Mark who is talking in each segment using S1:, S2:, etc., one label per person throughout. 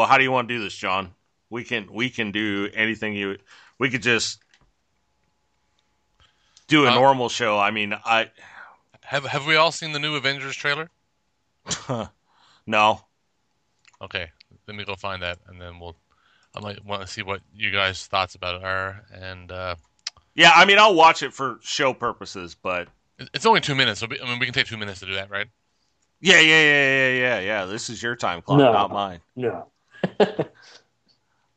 S1: Uh, how do you want to do this, John? We can we can do anything you. We could just do a
S2: Um,
S1: normal show. I mean, I
S2: Have Have we all seen the new Avengers trailer?
S1: no.
S2: Okay, let me go find that, and then we'll. I might want to see what you guys' thoughts about it are, and uh,
S1: Yeah, I mean, I'll watch it for show purposes, but
S2: it's only two minutes. So we, I mean, we can take two minutes to do that, right?
S1: yeah, yeah, yeah, yeah, yeah, yeah. This is your time clock,
S3: No.
S1: not mine.
S3: No.
S1: I,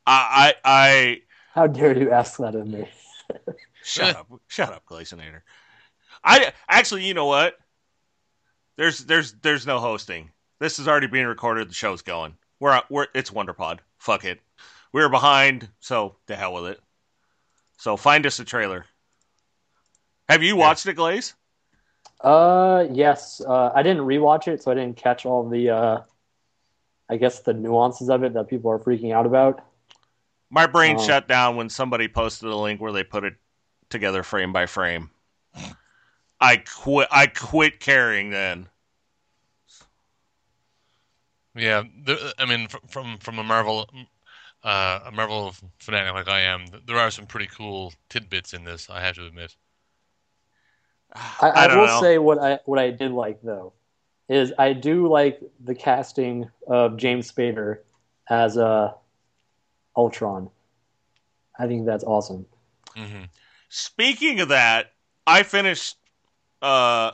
S1: I, I
S3: How dare you ask that of me?
S1: shut up, shut up, Glazonator. I actually, you know what? There's, there's, there's no hosting. This is already being recorded. The show's going. We're, we're, it's WonderPod. Fuck it. We're behind, so to hell with it. So find us a trailer. Have you watched it, Glaze?
S3: Uh, yes. Uh, I didn't rewatch it, so I didn't catch all the, uh, I guess, the nuances of it that people are freaking out about.
S1: My brain
S3: Oh.
S1: shut down when somebody posted a link where they put it together frame by frame. I quit. I quit caring then.
S2: Yeah, the, I mean, from from a Marvel, uh, a Marvel fanatic like I am, there are some pretty cool tidbits in this. I have to admit.
S3: I, I,
S1: don't
S3: will
S1: know.
S3: say what I what I did like though is I do like the casting of James Spader as uh, Ultron. I think that's awesome.
S2: hmm
S1: Speaking of that, I finished uh,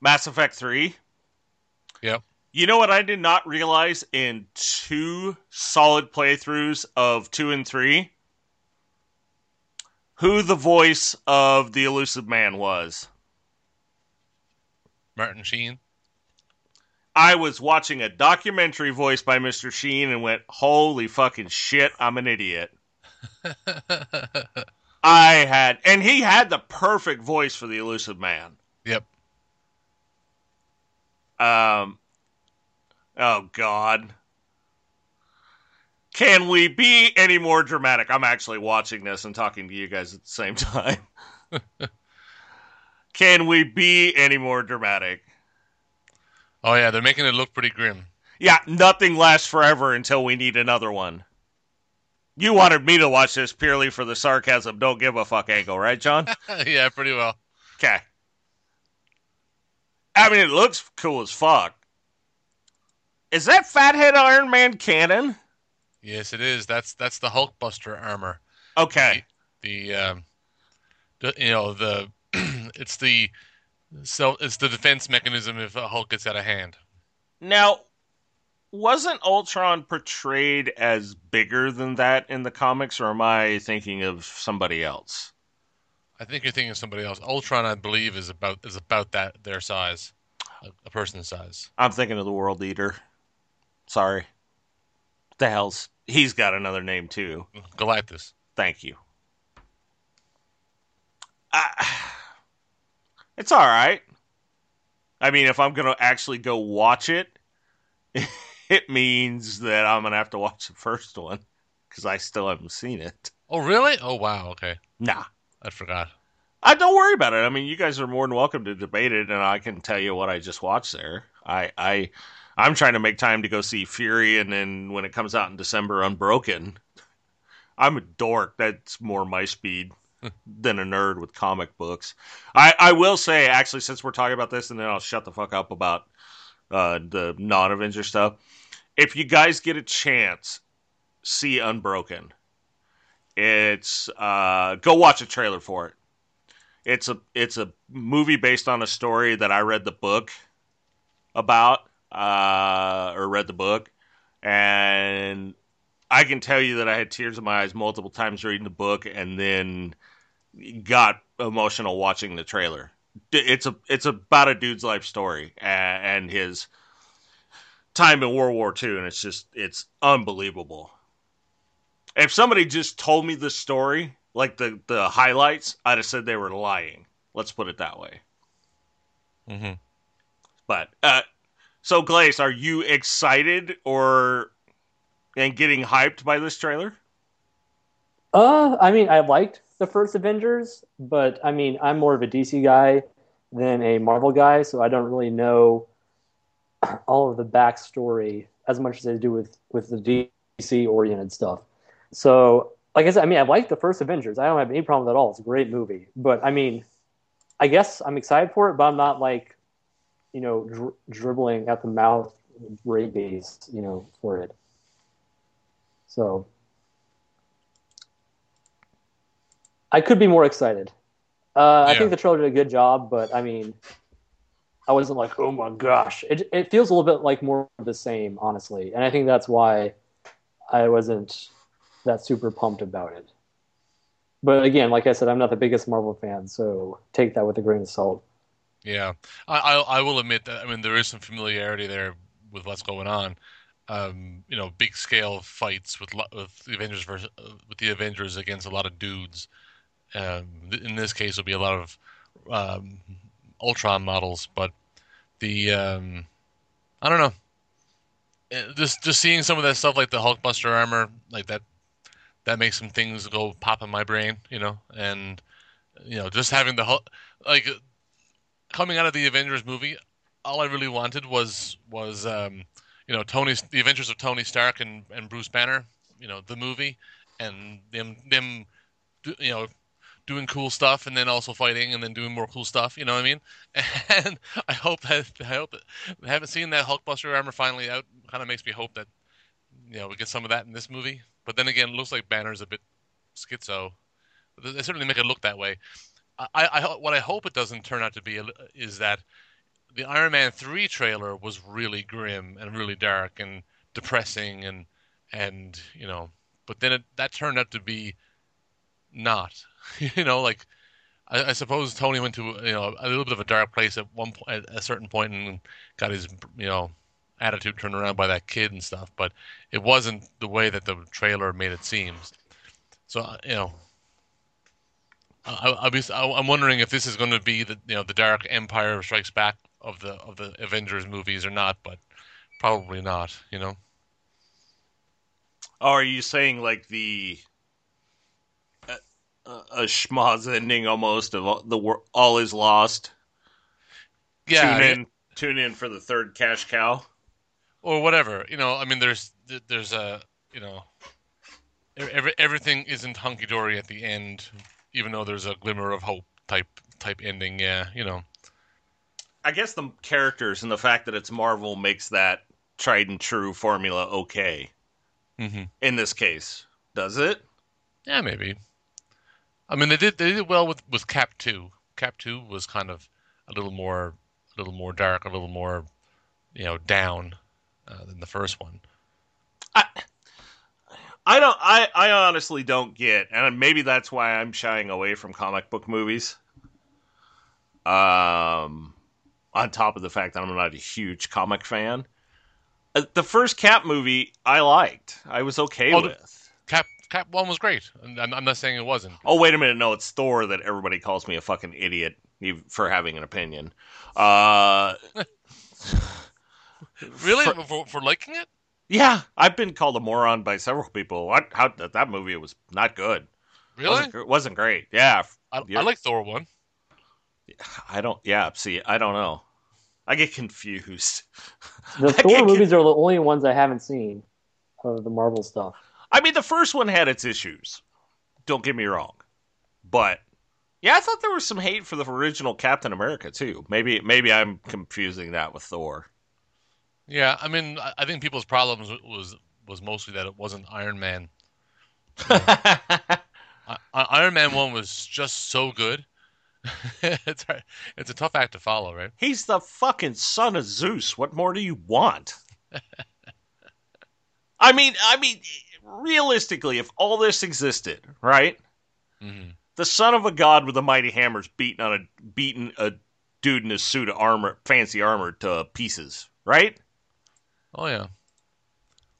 S1: Mass Effect Three.
S2: Yep.
S1: You know what I did not realize in two solid playthroughs of two and three? Who the voice of the Illusive Man was.
S2: Martin Sheen.
S1: I was watching a documentary voiced by Mr. Sheen and went, Holy fucking shit, I'm an idiot. I had, and he had the perfect voice for the Illusive Man.
S2: yep.
S1: Um, oh God. Can we be any more dramatic? I'm actually watching this and talking to you guys at the same time. Can we be any more dramatic?
S2: Oh yeah, they're making it look pretty grim.
S1: Yeah, nothing lasts forever until we need another one. You wanted me to watch this purely for the sarcasm, don't give a fuck angle, right, John?
S2: yeah, pretty well.
S1: Okay. I mean, it looks cool as fuck. Is that Fathead Iron Man cannon?
S2: Yes, it is. That's that's the Hulkbuster armor.
S1: Okay.
S2: The um, the, you know the it's the so it's the defense mechanism if a Hulk gets out of hand.
S1: Now, wasn't Ultron portrayed as bigger than that in the comics, or am I thinking of somebody else?
S2: I think you're thinking of somebody else. Ultron, I believe, is about is about that their size, a, a person's size.
S1: I'm thinking of the World Eater. Sorry. The hell's he's got another name too.
S2: Galactus.
S1: Thank you. Uh, it's all right. I mean, if I'm gonna actually go watch it, it means that I'm gonna have to watch the first one because I still haven't seen it.
S2: Oh, really? Oh, wow. Okay,
S1: Nah,
S2: I forgot.
S1: I don't worry about it. I mean, you guys are more than welcome to debate it, and I can tell you what I just watched there. I, I, I'm trying to make time to go see Fury, and then when it comes out in December, Unbroken. I'm a dork. That's more my speed than a nerd with comic books. I, I will say, actually, since we're talking about this, and then I'll shut the fuck up about uh, the non-Avenger stuff. If you guys get a chance, see Unbroken. It's uh, go watch a trailer for it. It's a it's a movie based on a story that I read the book about uh, or read the book, and I can tell you that I had tears in my eyes multiple times reading the book, and then got emotional watching the trailer. It's a it's about a dude's life story a- and his time in World War II, and it's just it's unbelievable. If somebody just told me the story, like the the highlights, I'd have said they were lying. Let's put it that way.
S2: hmm
S1: But uh, so Glaze, are you excited or and getting hyped by this trailer?
S3: Uh, I mean, I liked the first Avengers, but I mean, I'm more of a DC guy than a Marvel guy, so I don't really know all of the backstory. as much as they do with with the DC oriented stuff. So, like I said, I mean, I like the first Avengers. I don't have any problem at all. It's a great movie. But I mean, I guess I'm excited for it, but I'm not like, you know, dri- dribbling at the mouth rabies, you know, for it. So, I could be more excited. Uh, I think the trailer did a good job, but I mean, I wasn't like, oh my gosh. It it feels a little bit like more of the same, honestly, and I think that's why I wasn't that super pumped about it. But again, like I said, I'm not the biggest Marvel fan, so take that with a grain of salt.
S2: Yeah, I, I I will admit that. I mean, there is some familiarity there with what's going on. Um, you know, big scale fights with with the Avengers versus uh, with the Avengers against a lot of dudes. Th- in this case, it'll be a lot of um, Ultron models, but the um, I don't know. Uh, Just just seeing some of that stuff like the Hulkbuster armor, like that, that makes some things go pop in my brain, you know, and you know, just having the Hulk, like coming out of the Avengers movie, all I really wanted was was um, you know Tony's the Adventures of Tony Stark and, and Bruce Banner, you know the movie, and them them you know doing cool stuff and then also fighting and then doing more cool stuff. You know what I mean? And I hope that I hope that I haven't seen that Hulkbuster armor finally out. Kind of makes me hope that you know we get some of that in this movie. But then again, it looks like Banner's a bit schizo. They certainly make it look that way. I, I what I hope it doesn't turn out to be is that the Iron Man three trailer was really grim and really dark and depressing and and you know, but then it, that turned out to be not. you know, like I, I suppose Tony went to you know a little bit of a dark place at one point, at a certain point, and got his you know attitude turned around by that kid and stuff. But it wasn't the way that the trailer made it seem. So uh, you know, I, I, was- I- I'm wondering if this is going to be the you know the Dark Empire Strikes Back of the of the Avengers movies or not, but probably not. You know,
S1: Oh, are you saying like the a schmoz ending almost of all, the all is lost?
S2: yeah,
S1: tune in, tune in for the third cash cow.
S2: or whatever. You know, I mean, there's there's a you know, every, everything isn't hunky dory at the end, even though there's a glimmer of hope type type ending. Yeah, you know.
S1: I guess the characters and the fact that it's Marvel makes that tried and true formula okay
S2: hmm
S1: in this case. Does it?
S2: Yeah, maybe. I mean, they did they did well with with Cap two. Cap two was kind of a little more a little more dark, a little more you know down uh, than the first one.
S1: I I don't I, I honestly don't get and maybe that's why I'm shying away from comic book movies. Um on top of the fact that I'm not a huge comic fan. Uh, the first Cap movie I liked. I was okay
S2: Oh,
S1: with.
S2: Cap Cap one was great. I'm, I'm not saying it wasn't.
S1: Oh wait a minute, no, it's Thor that everybody calls me a fucking idiot for having an opinion. Uh
S2: Really,
S1: For-
S2: for, for, liking it?
S1: yeah, I've been called a moron by several people. What how that, that movie was not good.
S2: Really?
S1: Wasn't, wasn't great. Yeah,
S2: I, I like Thor one.
S1: I don't. Yeah, see, I don't know. I get confused.
S3: The
S1: I
S3: Thor
S1: can't-
S3: movies are the only ones I haven't seen of the Marvel stuff.
S1: I mean, the first one had its issues. Don't get me wrong, but yeah, I thought there was some hate for the original Captain America too. Maybe, maybe I'm confusing that with Thor.
S2: Yeah, I mean, I, think people's problems was was mostly that it wasn't Iron Man. Iron Man one was just so good. it's hard- it's a tough act to follow, right?
S1: He's the fucking son of Zeus. What more do you want? I mean, I mean, realistically, if all this existed, right?
S2: hmm
S1: the son of a god with a mighty hammer's beating on a beating a dude in a suit of armor, fancy armor to pieces, right?
S2: Oh yeah,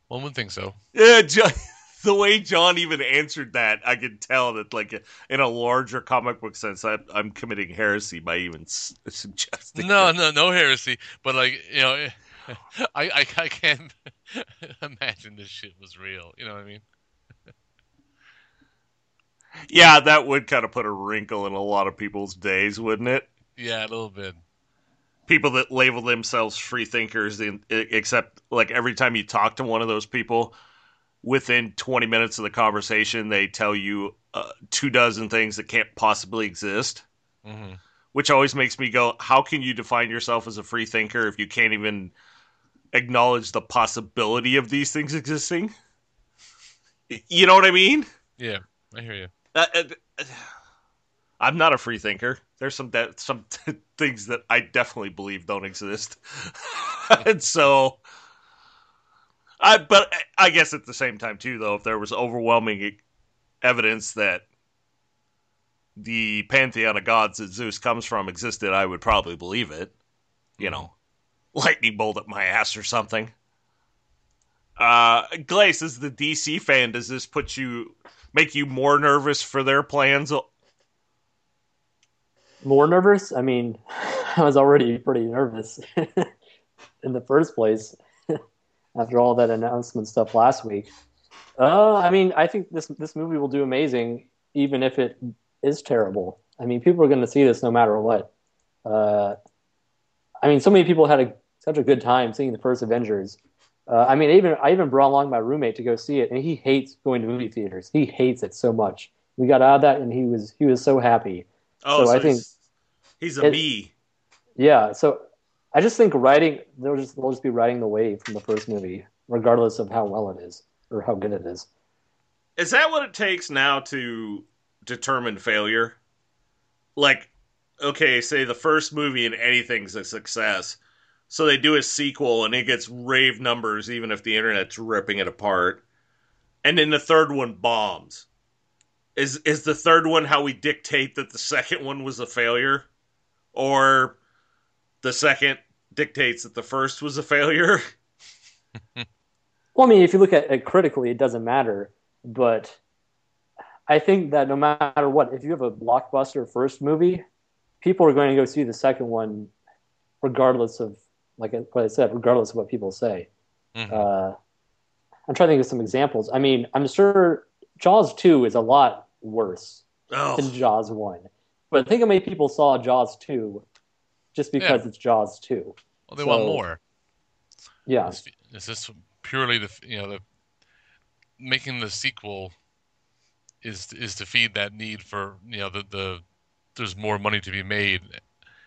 S2: one would think so.
S1: Yeah, John, the way John even answered that, I could tell that, like, in a larger comic book sense, I, I'm committing heresy by even s- suggesting.
S2: No,
S1: that.
S2: no, no heresy. But like you know, I I, I can't imagine this shit was real. You know what I mean?
S1: Yeah, that would kind of put a wrinkle in a lot of people's days, wouldn't it?
S2: Yeah, a little bit.
S1: people that label themselves free thinkers, except like every time you talk to one of those people, within 20 minutes of the conversation, they tell you uh, two dozen things that can't possibly exist. Mm-hmm. Which always makes me go, how can you define yourself as a free thinker if you can't even acknowledge the possibility of these things existing? You know what I mean?
S2: Yeah, I hear you.
S1: Uh, uh, I'm not a free thinker. There's some de- some t- things that I definitely believe don't exist, and so. I but I guess at the same time too, though, if there was overwhelming evidence that the pantheon of gods that Zeus comes from existed, I would probably believe it. You know, lightning bolt at my ass or something. Uh, Glace, as the DC fan, does this put you make you more nervous for their plans?
S3: More nervous? I mean, I was already pretty nervous in the first place after all that announcement stuff last week. Uh, I mean, I think this this movie will do amazing, even if it is terrible. I mean, people are going to see this no matter what. Uh, I mean, so many people had a, such a good time seeing the first Avengers. Uh, I mean, I even I even brought along my roommate to go see it, and he hates going to movie theaters. He hates it so much. We got out of that, and he was he was so happy.
S1: Oh, so, so I think he's, a it, me.
S3: Yeah, so I just think writing they'll just they'll just be riding the wave from the first movie, regardless of how well it is or how good it is.
S1: Is that what it takes now to determine failure? Like, okay, say the first movie in anything's a success, so they do a sequel and it gets rave numbers, even if the internet's ripping it apart, and then the third one bombs. Is is the third one how we dictate that the second one was a failure, or the second dictates that the first was a failure?
S3: Well, I mean, if you look at it critically, it doesn't matter. But I think that no matter what, if you have a blockbuster first movie, people are going to go see the second one, regardless of, like what I said, regardless of what people say. Mm-hmm. Uh, I'm trying to think of some examples. I mean, I'm sure Jaws 2 is a lot worse oh. than Jaws 1. But think how many people saw Jaws 2 just because yeah. it's Jaws 2.
S2: Well, they so, want more.
S3: Yeah.
S2: Is, is this purely the you know the making the sequel is is to feed that need for you know the the there's more money to be made.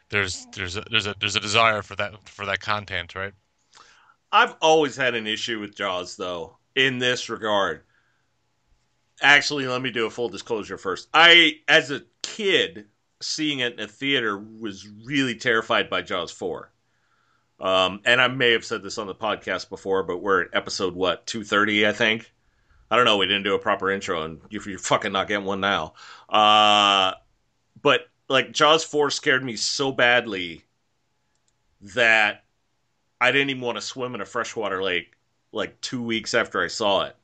S2: There's there's a, there's a there's a desire for that for that content, right?
S1: I've always had an issue with Jaws though in this regard. Actually, let me do a full disclosure first. I as a kid seeing it in a theater was really terrified by Jaws 4. Um, and I may have said this on the podcast before, but we're at episode what two thirty, I think. I don't know. We didn't do a proper intro, and you're, you're fucking not getting one now. Uh, but like Jaws four scared me so badly that I didn't even want to swim in a freshwater lake like two weeks after I saw it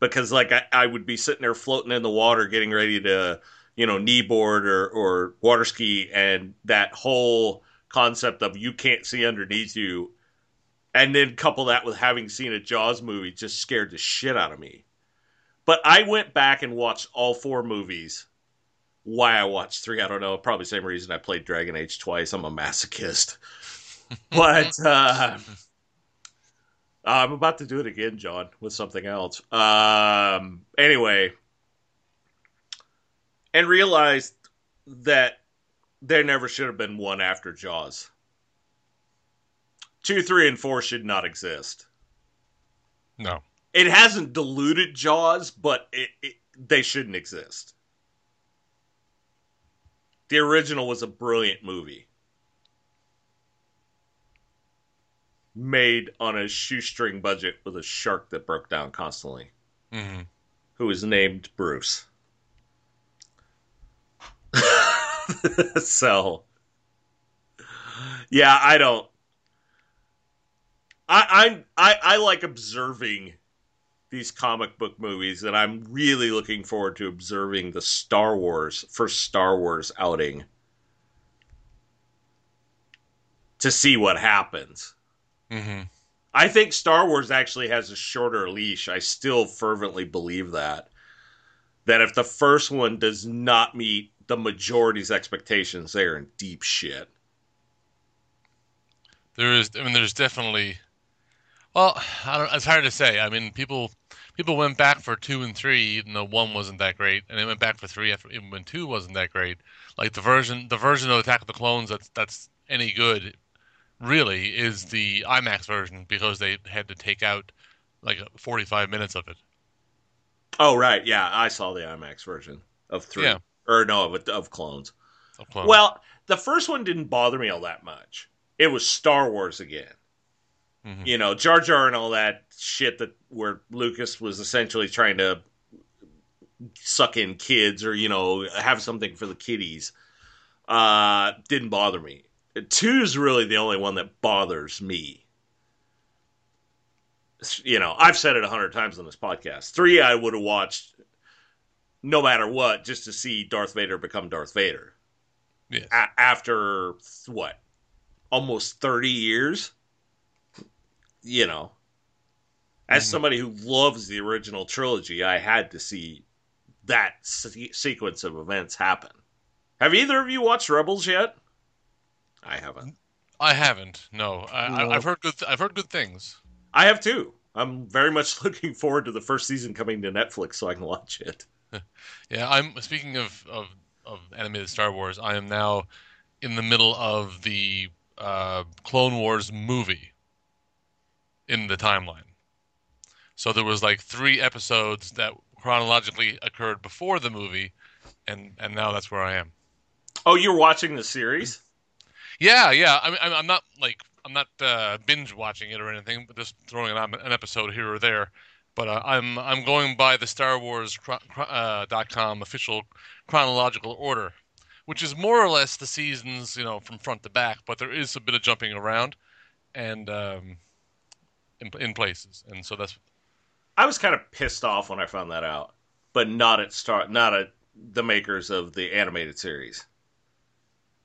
S1: because like I, I would be sitting there floating in the water, getting ready to you know kneeboard or or water ski, and that whole concept of you can't see underneath you, and then couple that with having seen a Jaws movie just scared the shit out of me. But I went back and watched all four movies. Why I watched three, I don't know. Probably the same reason I played Dragon Age twice. I'm a masochist. but uh, I'm about to do it again, John, with something else. Um, anyway, and realized that there never should have been one after Jaws. Two, three, and four should not exist.
S2: No.
S1: It hasn't diluted Jaws, but it, it, they shouldn't exist. The original was a brilliant movie. Made on a shoestring budget with a shark that broke down constantly. Mm-hmm. Who was named Bruce. so yeah, I don't. I I I, I like observing these comic book movies, and I'm really looking forward to observing the Star Wars first Star Wars outing to see what happens. Mm-hmm. I think Star Wars actually has a shorter leash. I still fervently believe that. That if the first one does not meet the majority's expectations, they're in deep shit.
S2: There is. I mean, there's definitely. Well, I don't. It's hard to say. I mean, people people went back for two and three, even though one wasn't that great, and they went back for three after even when two wasn't that great. Like the version the version of Attack of the Clones that's that's any good, really, is the IMAX version because they had to take out like 45 minutes of it.
S1: Oh right, yeah, I saw the IMAX version of three,
S2: Yeah.
S1: or no, of, of clones.
S2: Of Clones.
S1: Well, the first one didn't bother me all that much. It was Star Wars again.
S2: Mhm.
S1: You know, Jar Jar and all that shit that where Lucas was essentially trying to suck in kids or you know have something for the kiddies. Uh, didn't bother me. Two is really the only one that bothers me. You know, I've said it a hundred times on this podcast. Three, I would have watched no matter what, just to see Darth Vader become Darth Vader
S2: Yes.
S1: a- after what almost 30 years you know as
S2: Mhm.
S1: somebody who loves the original trilogy i had to see that se- sequence of events happen have either of you watched rebels yet i haven't
S2: I haven't. No, I,
S3: No.
S2: I, I've heard good. I've heard good things.
S1: i have too i'm very much looking forward to the first season coming to netflix so i can watch it
S2: Yeah, I'm speaking of, of of animated Star Wars. I am now in the middle of the uh, Clone Wars movie in the timeline. So there was like three episodes that chronologically occurred before the movie, and and now that's where I am.
S1: oh you're watching the series
S2: Yeah, yeah. I mean, I'm not like I'm not uh, binge watching it or anything, but just throwing on an episode here or there. But uh, I'm I'm going by the Star Wars uh, dot com official chronological order, which is more or less the seasons, you know, from front to back. But there is a bit of jumping around, and um, in in places, and so that's
S1: i was kind of pissed off when i found that out but not at star not at the makers of the animated series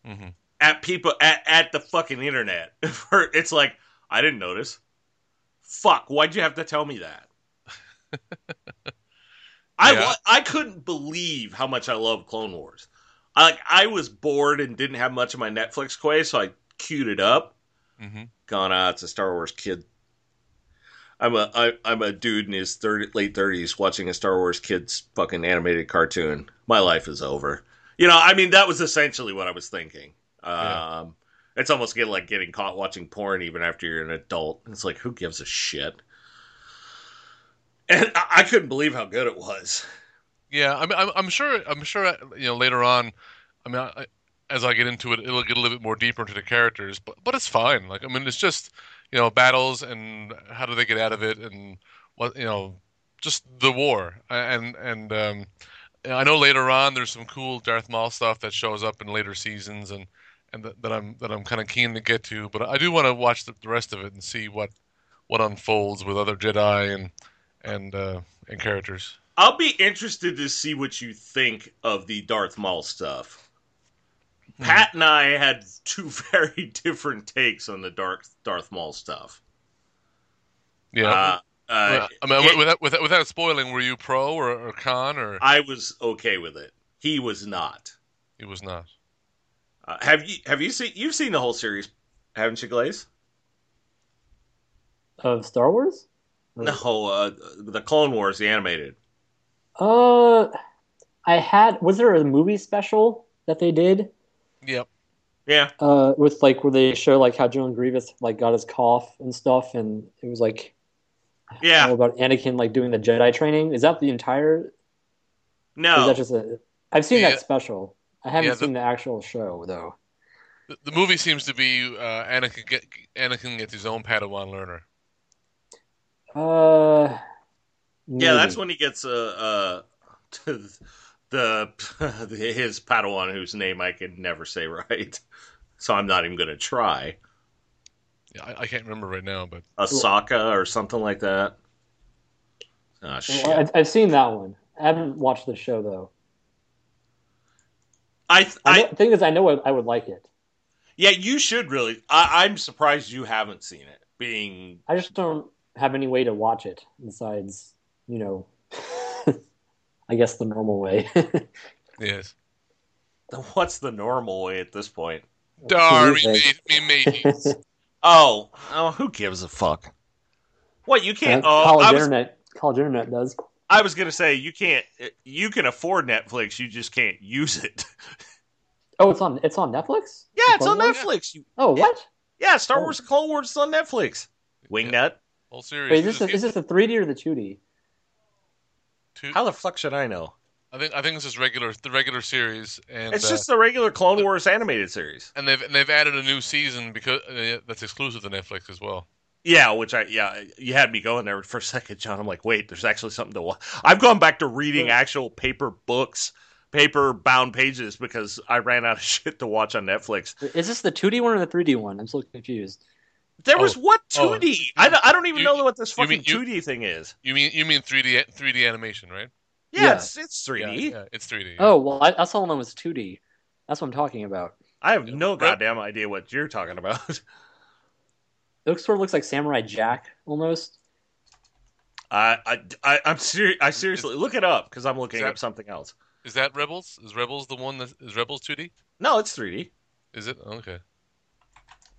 S2: mhm.
S1: at people at, at the fucking internet. it's like I didn't notice. Fuck! Why'd you have to tell me that? I
S2: Yeah.
S1: I couldn't believe how much I love Clone Wars. I, like I was bored and didn't have much of my Netflix quay, so I queued it up.
S2: hmm
S1: Gone out. It's a Star Wars kid. I'm a I, I'm a dude in his 30, late thirties watching a Star Wars kids fucking animated cartoon. My life is over. You know, I mean, that was essentially what I was thinking. Um,
S2: Yeah.
S1: It's almost get like getting caught watching porn even after you're an adult. It's like, who gives a shit? And I, I couldn't believe how good it was.
S2: Yeah, I mean, I'm, I'm sure. I'm sure. You know, later on, I mean, I, as I get into it, it'll get a little bit more deeper into the characters. But but it's fine. Like I mean, it's just you know battles and how do they get out of it and what you know, just the war and and um, I know later on there's some cool Darth Maul stuff that shows up in later seasons and and that, I'm that I'm kind of keen to get to. But I do want to watch the, the rest of it and see what what unfolds with other Jedi and and uh, and characters.
S1: I'll be interested to see what you think of the Darth Maul stuff.
S2: Hmm.
S1: Pat and I had two very different takes on the Dark Darth Maul stuff.
S2: Yeah.
S1: Uh, uh,
S2: I mean,
S1: it-
S2: without, without, without spoiling, were you pro or, or con, or
S1: I was okay with it. He was not.
S2: he was not?
S1: Uh, have you have you seen you've seen the whole series, haven't you, Glaze?
S3: Of Star Wars?
S1: No, uh, the Clone Wars, the animated.
S3: Uh, I had. Was there a movie special that they did?
S2: Yep.
S1: Yeah,
S3: Uh, with like where they show like how Joan Grievous like got his cough and stuff, and it was like all
S1: yeah.
S3: about Anakin like doing the Jedi training. Is that the entire? Or is
S1: No,
S3: that just a? I've seen
S2: Yeah.
S3: that special. I haven't
S2: Yeah, the-
S3: seen the actual show though.
S2: The, the movie seems to be uh, Anakin get Anakin gets his own Padawan learner.
S3: Uh,
S1: yeah. That's when he gets uh, uh the his Padawan, whose name I can never say right, so I'm not even going to try.
S2: Yeah, I, I can't remember right now, but
S1: Asaka or something like that. Ah, shit.
S3: Well, I, I've seen that one. I haven't watched the show though.
S1: I, th-
S3: I,
S1: I
S3: know, the thing is, I know I, I would like it.
S1: yeah, you should really. I, I'm surprised you haven't seen it. Being
S3: I just don't have any way to watch it besides, you know, I guess the normal way.
S2: yes.
S1: what's the normal way at this point?
S2: Darn me,
S3: Absolutely.
S2: mate- me mateys.
S1: Oh, oh, who gives a fuck? What you can't?
S3: Uh,
S1: Oh,
S3: college
S1: I was,
S3: internet, college internet does.
S1: I was gonna say you can't. You can afford Netflix, you just can't use it.
S3: Oh, it's on. It's on Netflix.
S1: Yeah, it's on Netflix. You,
S3: Oh,
S1: Yeah.
S3: what?
S1: yeah, Star
S3: Oh.
S1: Wars: The Clone Wars is on Netflix. Wingnut.
S2: Whole series.
S3: Wait, is this a, is this the 3D or the 2D?
S2: Two-
S1: How the fuck should I know?
S2: I think I think this is regular the regular series, and
S1: It's
S2: uh,
S1: just the regular Clone Wars animated series.
S2: and they've and they've added a new season because uh, that's exclusive to Netflix as well.
S1: Yeah, which I yeah, you had me going there for a second, John. I'm like, wait, there's actually something to watch. I've gone back to reading actual paper books, paper bound pages because I ran out of shit to watch on Netflix.
S3: Is this the 2D one or the 3D one? I'm so confused.
S1: There was
S2: Oh,
S1: what
S2: oh,
S1: 2D? I, don't, I don't even
S2: you-
S1: know what this fucking
S2: mean- you-
S1: 2D thing is.
S2: You mean you mean 3D 3D animation, right?
S1: Yeah,
S3: Yeah.
S1: It's, it's 3D.
S2: Yeah, yeah, it's 3D.
S3: Oh well, I, I saw one was 2D. That's what I'm talking about.
S1: I have no
S2: Right.
S1: goddamn idea what you're talking about.
S3: It looks, sort of looks like Samurai Jack almost.
S1: I, I, I, I'm serious. I seriously look it up because I'm looking
S2: Is that-
S1: up something else.
S2: Is that Rebels? Is Rebels the one that is Rebels 2D?
S1: No, it's 3D.
S2: Is it? Oh, okay.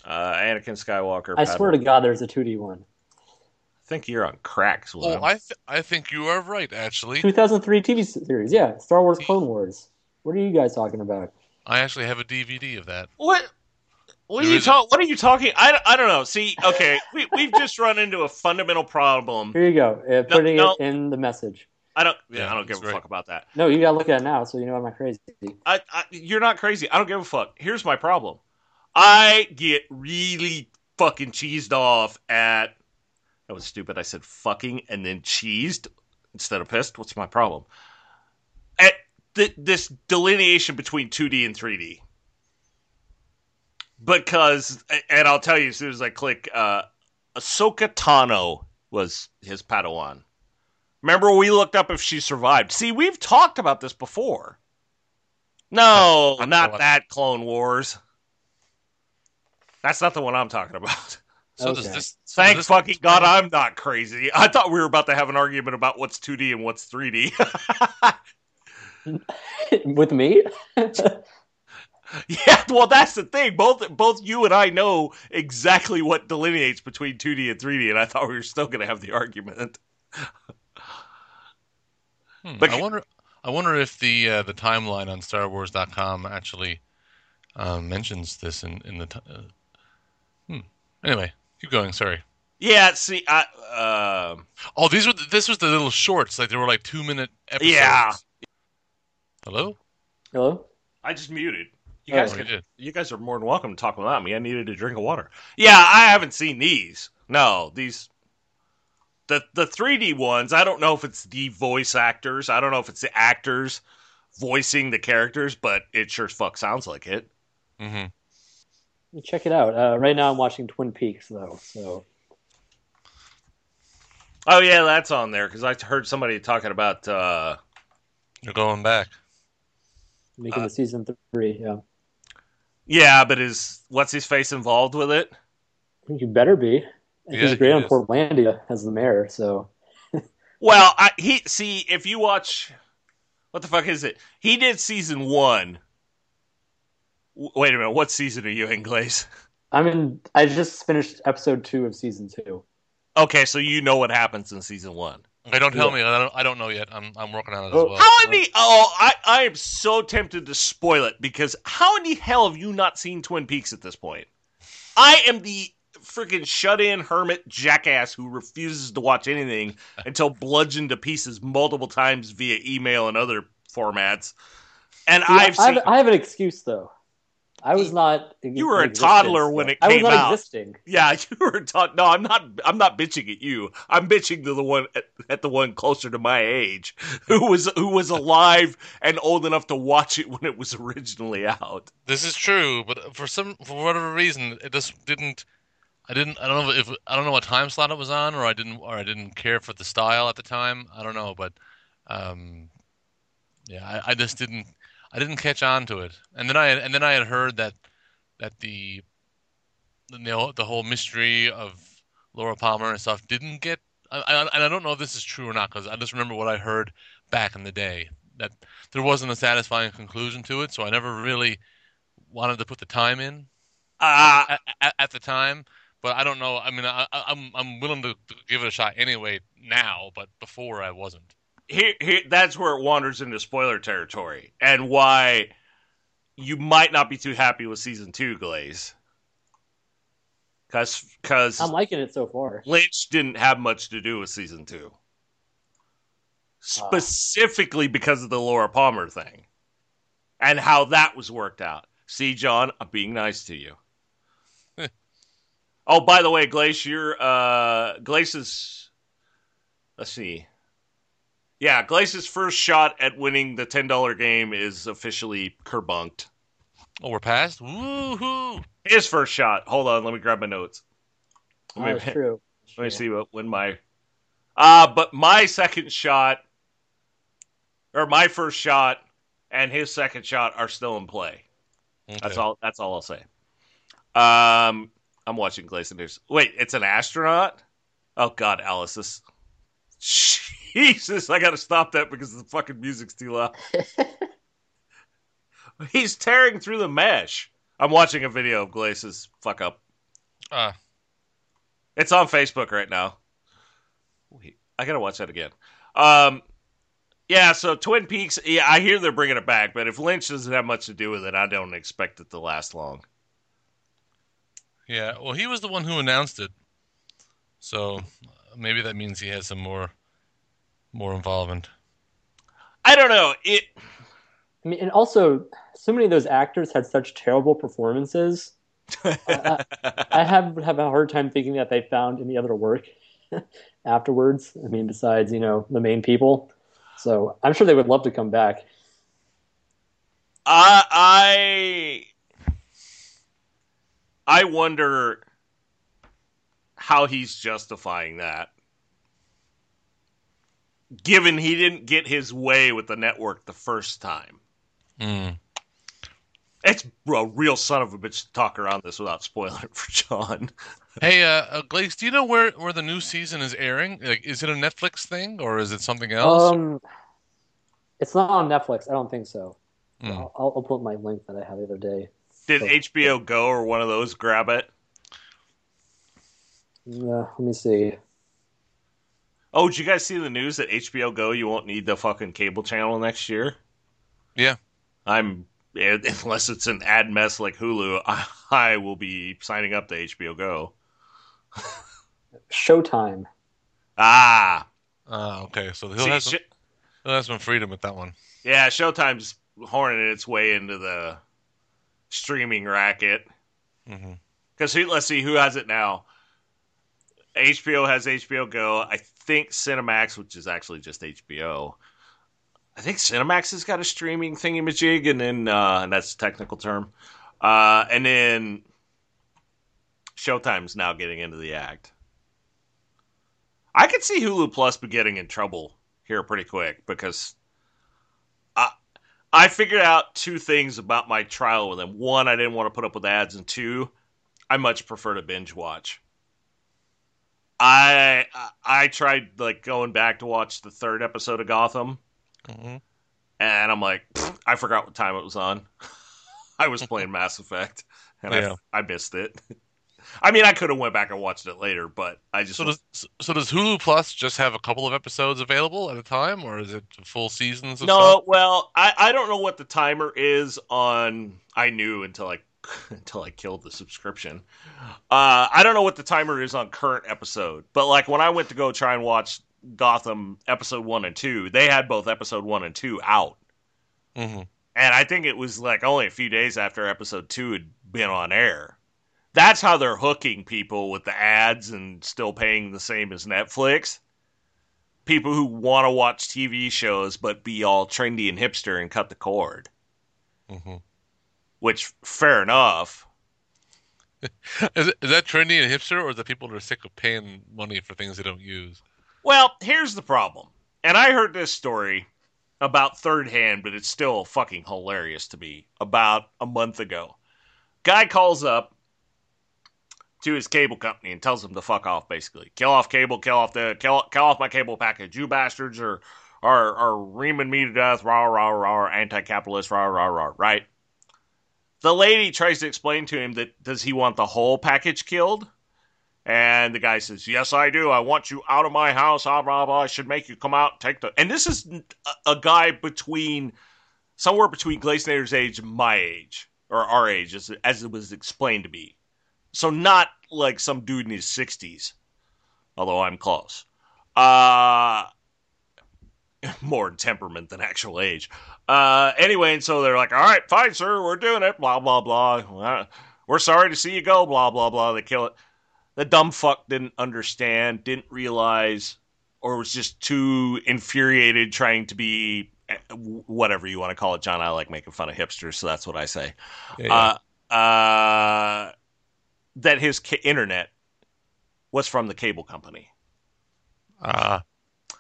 S1: Uh, Anakin Skywalker.
S3: I
S1: Padme.
S3: swear to God, there's a 2D one.
S1: I think you're on cracks.
S2: Oh,
S1: William.
S2: I th- I think you are right. Actually,
S3: 2003 TV series. Yeah, Star Wars Clone Wars. What are you guys talking about?
S2: I actually have a DVD of that.
S1: What? What are you talking? What are you talking? I, I don't know. See, okay, we we've just run into a fundamental problem.
S3: Here you go. Uh, putting
S1: no.
S3: it in the message.
S1: I don't. Yeah,
S2: Yeah,
S1: I don't give a
S2: right.
S1: fuck about that.
S3: No, you gotta look at it now, so you know I'm not crazy.
S1: I, I, you're not crazy. I don't give a fuck. Here's my problem. I get really fucking cheesed off at. That was stupid. I said fucking and then cheesed instead of pissed. What's my problem? At th- this delineation between 2D and 3D. Because, and I'll tell you as soon as I click, uh, Ahsoka Tano was his Padawan. Remember, we looked up if she survived. See, we've talked about this before. No, not that Clone Wars. That's not the one I'm talking about.
S2: So does this? so
S1: Thank
S2: does this-
S1: fucking God I'm not crazy. I thought we were about to have an argument about what's 2D and what's 3D.
S3: With me?
S1: yeah, well, that's the thing. Both both you and I know exactly what delineates between 2D and 3D, and I thought we were still going to have the argument.
S2: Hmm,
S1: But-
S2: I wonder. I wonder if the uh, the timeline on StarWars.com actually um, mentions this in in the. T- uh. Anyway, keep going. Sorry.
S1: Yeah, see, I, uh,
S2: Oh, these were the, this was the little shorts. Like they were like two minute episodes.
S1: Yeah.
S2: Hello.
S3: Hello?
S1: I just muted. You
S3: Oh,
S1: guys,
S2: Oh, you
S1: can,
S2: did.
S1: you guys are more than welcome to talk without me. I needed a drink of water. Yeah, I haven't seen these. No, these the the 3D ones. I don't know if it's the voice actors. I don't know if it's the actors voicing the characters, but it sure as fuck sounds like it.
S2: Mm-hmm.
S3: Check it out. Uh, right now I'm watching Twin Peaks, though, so
S1: Oh yeah, that's on there because I heard somebody talking about. uh
S2: You're going back.
S3: making
S1: Uh,
S3: the season three. Yeah.
S1: Yeah, but is what's his face involved with it?
S3: I think you better be.
S2: Yeah,
S3: he's great
S2: he
S3: on
S2: is.
S3: Portlandia as the mayor, so
S1: Well, I, he see if you watch, what the fuck is it? He did season one. W- Wait a minute, what season are you in, Glaze?
S3: I'm in. I just finished episode two of season two.
S1: Okay, so you know what happens in season one.
S2: Okay, don't tell
S3: Yeah.
S2: me. I don't. I don't know yet. I'm I'm working on it as
S3: Oh,
S2: well.
S1: How in the oh, I I am so tempted to spoil it because how in the hell have you not seen Twin Peaks at this point? I am the freaking shut-in hermit jackass who refuses to watch anything until bludgeoned to pieces multiple times via email and other formats. And
S3: Yeah,
S1: I've
S3: I,
S1: seen
S3: have, I have an excuse though. I was not.
S1: You were a toddler when
S3: yet.
S1: it
S3: I was
S1: came
S3: not
S1: out.
S3: existing.
S1: Yeah, you were taught. No, I'm not. I'm not bitching at you. I'm bitching to the one at, at the one closer to my age, who was who was alive and old enough to watch it when it was originally out.
S2: This is true, but for some for whatever reason, it just didn't. I didn't. I don't know if I don't know what time slot it was on, or I didn't, or I didn't care for the style at the time. I don't know, but um, yeah, I, I just didn't. I didn't catch on to it, and then I had, and then I had heard that that the the, the whole mystery of Laura Palmer and stuff didn't get. I, I, and I don't know if this is true or not because I just remember what I heard back in the day that there wasn't a satisfying conclusion to it, so I never really wanted to put the time in
S1: Uh,
S2: at, at, at the time. but I don't know. I mean, I, I- I'm I'm willing to give it a shot anyway now, but before I wasn't.
S1: Here, here that's where it wanders into spoiler territory and why you might not be too happy with season two glaze. Because because
S3: I'm liking it so far.
S1: lynch didn't have much to do with season two. Specifically because of the laura palmer thing and how that was worked out. See john i'm being nice to you. Oh by the way glacier uh glace's let's see yeah, Glace's first shot at winning the ten dollar game is officially kerbunked.
S2: Oh, we're past. Woohoo!
S1: His first shot. Hold on, let me grab my notes.
S3: Oh,
S1: Let
S3: that's
S1: me,
S3: true.
S1: let me see what when my uh but my second shot or my first shot and his second shot are still in play. That's all that's all I'll say. Um I'm watching Glaze and News. Wait, it's an astronaut? Oh god, Alice, this Jesus, I gotta stop that because the fucking music's too loud. He's tearing through the mesh. I'm watching a video of Glace's fuck up.
S2: Uh,
S1: It's on Facebook right now. Wait, I gotta watch that again. Um, yeah, so Twin Peaks. Yeah, I hear they're bringing it back, but if Lynch doesn't have much to do with it, I don't expect it to last long.
S2: yeah. Well, he was the one who announced it, so maybe that means he has some more, more involvement.
S1: I don't know. It.
S3: I mean, and also, so many of those actors had such terrible performances. I, I have have a hard time thinking that they found any other work afterwards. I mean, besides you know the main people. So I'm sure they would love to come back.
S1: I I I wonder how he's justifying that. Given he didn't get his way with the network the first time.
S2: Mm.
S1: It's a real son of a bitch to talk around this without spoiling it for John.
S2: Hey, uh, uh, Glaze, do you know where where the new season is airing? Like, is it a Netflix thing or is it something else?
S3: Um, it's not on Netflix. I don't think so.
S2: Mm.
S3: I'll, I'll I'll put my link that I had the other day.
S1: Did
S3: Oh.
S1: HBO Go or one of those grab it?
S3: Yeah, let me see.
S1: Oh, did you guys see the news that HBO Go you won't need the fucking cable channel next year?
S2: Yeah.
S1: I'm eh, unless it's an ad mess like Hulu, I, I will be signing up to HBO Go.
S3: Showtime.
S1: Ah,
S2: Ah, okay. So he'll
S1: see,
S2: have, some,
S1: sh-
S2: he'll have some freedom with that one.
S1: yeah, Showtime's horning its way into the streaming racket. Because let's see who has it now. HBO has HBO Go. I think Cinemax, which is actually just HBO. I think Cinemax has got a streaming thingy-majig, and then uh, and that's a technical term. Uh, and then Showtime's now getting into the act. I could see Hulu Plus be getting in trouble here pretty quick because I I figured out two things about my trial with them. One, I didn't want to put up with ads, and two, I much prefer to binge watch. I I tried like going back to watch the third episode of Gotham,
S2: hmm
S1: and I'm like, I forgot what time it was on. I was playing Mass Effect, and
S2: Yeah.
S1: I I missed it. I mean, I could have went back and watched it later, but I just
S2: So does so does Hulu Plus just have a couple of episodes available at a time, or is it full seasons of
S1: no.
S2: stuff?
S1: Well, I I don't know what the timer is on. I knew until I until I killed the subscription. Uh, I don't know what the timer is on current episode, but like when I went to go try and watch Gotham episode one and two, they had both episode one and two out.
S2: hmm
S1: And I think it was like only a few days after episode two had been on air. That's how they're hooking people with the ads and still paying the same as Netflix. People who want to watch TV shows but be all trendy and hipster and cut the cord.
S2: hmm
S1: Which, fair enough.
S2: Is, it, is that trendy and hipster, or is that people that are sick of paying money for things they don't use?
S1: Well, here's the problem. And I heard this story about third hand, but it's still fucking hilarious to me. About a month ago, guy calls up to his cable company and tells them to fuck off. Basically, kill off cable, kill off the kill, kill off my cable package. You bastards are are are reaming me to death. Rah rah rah. Anti-capitalist. Rah rah rah. Right. The lady tries to explain to him that does he want the whole package killed? And the guy says, "Yes, I do. I want you out of my house. Blah blah blah. I should make you come out, and take the." And this is a, a guy between somewhere between Glazinator's age and my age, or our age, as as it was explained to me. So not like some dude in his sixties, although I'm close. Uh more in temperament than actual age. Uh, anyway, and so they're like, "All right, fine, sir, we're doing it." Blah blah blah. We're sorry to see you go. Blah blah blah. They kill it. The dumb fuck didn't understand, didn't realize, or was just too infuriated trying to be eh, whatever you want to call it. John, I like making fun of hipsters, so that's what I say. Yeah, yeah. Uh, uh, that his ca- internet was from the cable company.
S2: Uh,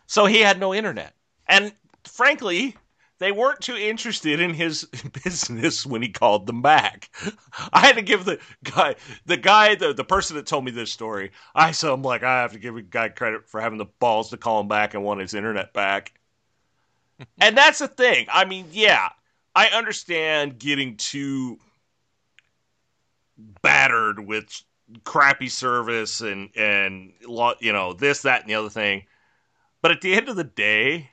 S1: so he had no internet. And frankly, they weren't too interested in his business when he called them back. I had to give the guy, the guy, the, the person that told me this story, I said, I'm like, I have to give a guy credit for having the balls to call him back and want his internet back. and that's the thing. I mean, yeah, I understand getting too battered with crappy service and, and, you know, this, that, and the other thing. But at the end of the day,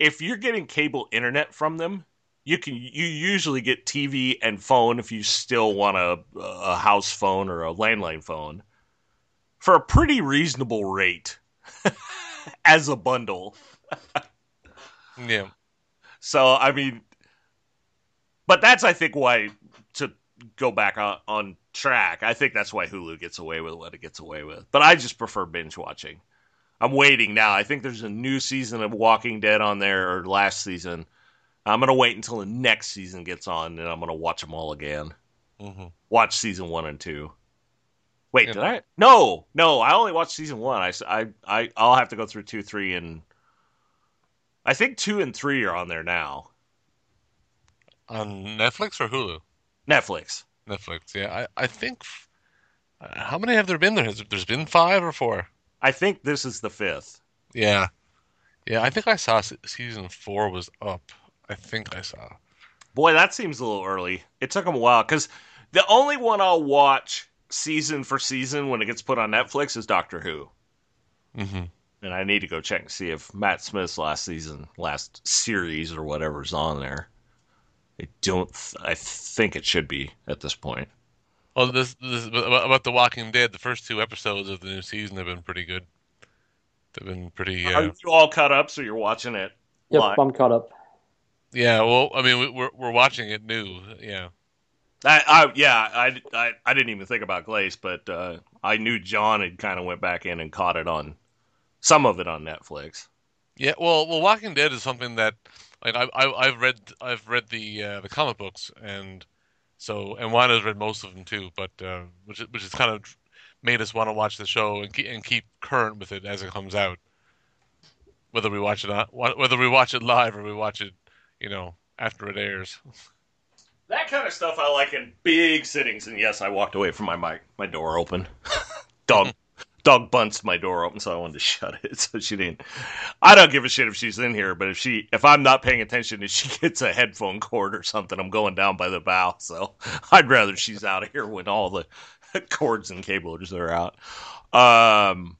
S1: if you're getting cable internet from them, you can you usually get TV and phone if you still want a a house phone or a landline phone for a pretty reasonable rate as a bundle.
S2: yeah.
S1: So I mean, but that's I think why to go back on, on track. I think that's why Hulu gets away with what it gets away with. But I just prefer binge watching. I'm waiting now. I think there's a new season of Walking Dead on there, or last season. I'm gonna wait until the next season gets on, and I'm gonna watch them all again.
S2: Mm-hmm.
S1: Watch season one and two. Wait, yeah. did I? No, no. I only watched season one. I, I, I, I'll have to go through two, three, and I think two and three are on there now.
S2: On Netflix or Hulu?
S1: Netflix.
S2: Netflix. Yeah, I, I think. How many have there been? There has there's been five or four.
S1: I think this is the fifth.
S2: Yeah, yeah. I think I saw season four was up. I think I saw.
S1: Boy, that seems a little early. It took them a while because the only one I'll watch season for season when it gets put on Netflix is Doctor Who.
S2: Mm-hmm.
S1: And I need to go check and see if Matt Smith's last season, last series or whatever's on there. I don't. Th- I think it should be at this point.
S2: Well, this, this about The Walking Dead. The first two episodes of the new season have been pretty good. They've been pretty. Uh,
S1: Are you all caught up? So you're watching it?
S3: Yep, live? I'm caught up.
S2: Yeah, well, I mean, we're we're watching it new. Yeah.
S1: I, I yeah, I, I, I didn't even think about Glace, but uh, I knew John had kind of went back in and caught it on some of it on Netflix.
S2: Yeah, well, well, Walking Dead is something that like I, I I've read I've read the uh, the comic books and so, and Juana's read most of them too, but uh, which which has kind of made us want to watch the show and keep, and keep current with it as it comes out. Whether we watch it on, whether we watch it live or we watch it, you know, after it airs.
S1: That kind of stuff I like in big sittings. And yes, I walked away from my mic, my door open. Dog dog bunts my door open, so I wanted to shut it. So she didn't. I don't give a shit if she's in here, but if she, if I'm not paying attention and she gets a headphone cord or something, I'm going down by the bow. So I'd rather she's out of here when all the cords and cables are out. Um,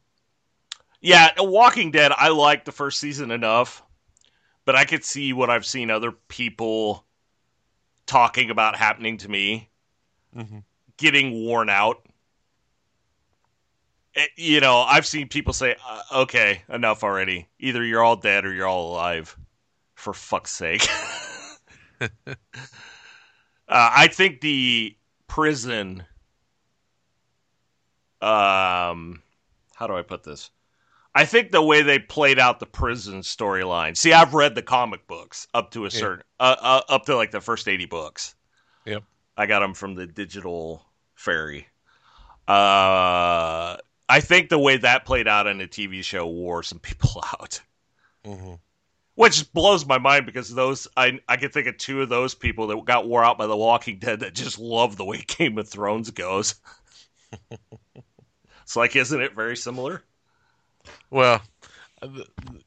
S1: yeah, Walking Dead. I liked the first season enough, but I could see what I've seen other people talking about happening to me,
S2: mm-hmm.
S1: getting worn out Eh, you know, I've seen people say, uh, "Okay, enough already. Either you're all dead or you're all alive." For fuck's sake. uh, I think the prison. Um, how do I put this? I think the way they played out the prison storyline. See, I've read the comic books up to a certain, yeah. uh, uh, up to like the first eighty books.
S2: Yep,
S1: I got them from the digital fairy. Uh, I think the way that played out in a TV show wore some people out.
S2: Mm-hmm.
S1: Which blows my mind because those I I can think of two of those people that got wore out by The Walking Dead that just love the way Game of Thrones goes. it's like, isn't it very similar?
S2: Well,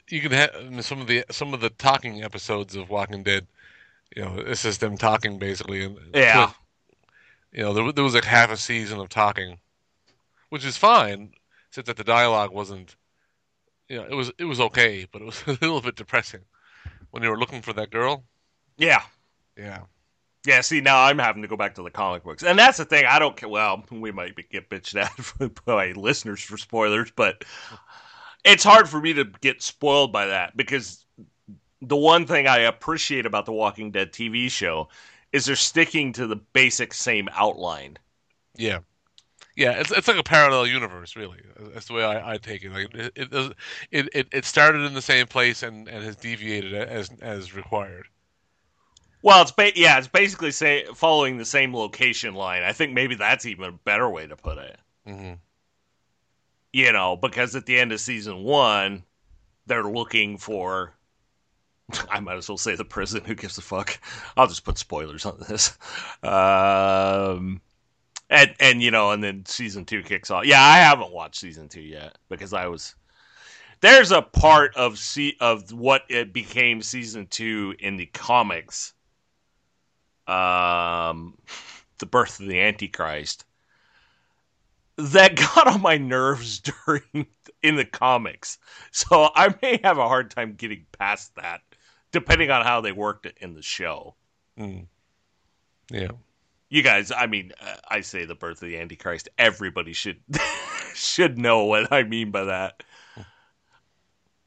S2: you can have some of the some of the talking episodes of Walking Dead. You know, this is them talking basically.
S1: and Yeah.
S2: You know, there, there was like half a season of talking which is fine, except that the dialogue wasn't. You know, it was it was okay, but it was a little bit depressing when they were looking for that girl.
S1: Yeah.
S2: Yeah.
S1: Yeah, see, now I'm having to go back to the comic books. And that's the thing. I don't care. Well, we might be, get bitched at by listeners for spoilers, but it's hard for me to get spoiled by that because the one thing I appreciate about the Walking Dead TV show is they're sticking to the basic same outline.
S2: Yeah. Yeah, it's it's like a parallel universe, really. That's the way I, I take it. Like it, it it, it started in the same place and, and has deviated as as required.
S1: Well, it's ba- yeah, it's basically say following the same location line. I think maybe that's even a better way to put it.
S2: Mm-hmm.
S1: You know, because at the end of season one, they're looking for. I might as well say the prison. Who gives a fuck? I'll just put spoilers on this. Um, and and you know, and then season two kicks off. Yeah, I haven't watched season two yet because I was. There's a part of see of what it became season two in the comics um, the birth of the Antichrist, that got on my nerves during in the comics. So I may have a hard time getting past that, depending on how they worked it in the show.
S2: Mm. Yeah.
S1: You guys, I mean, I say the birth of the Antichrist. Everybody should should know what I mean by that.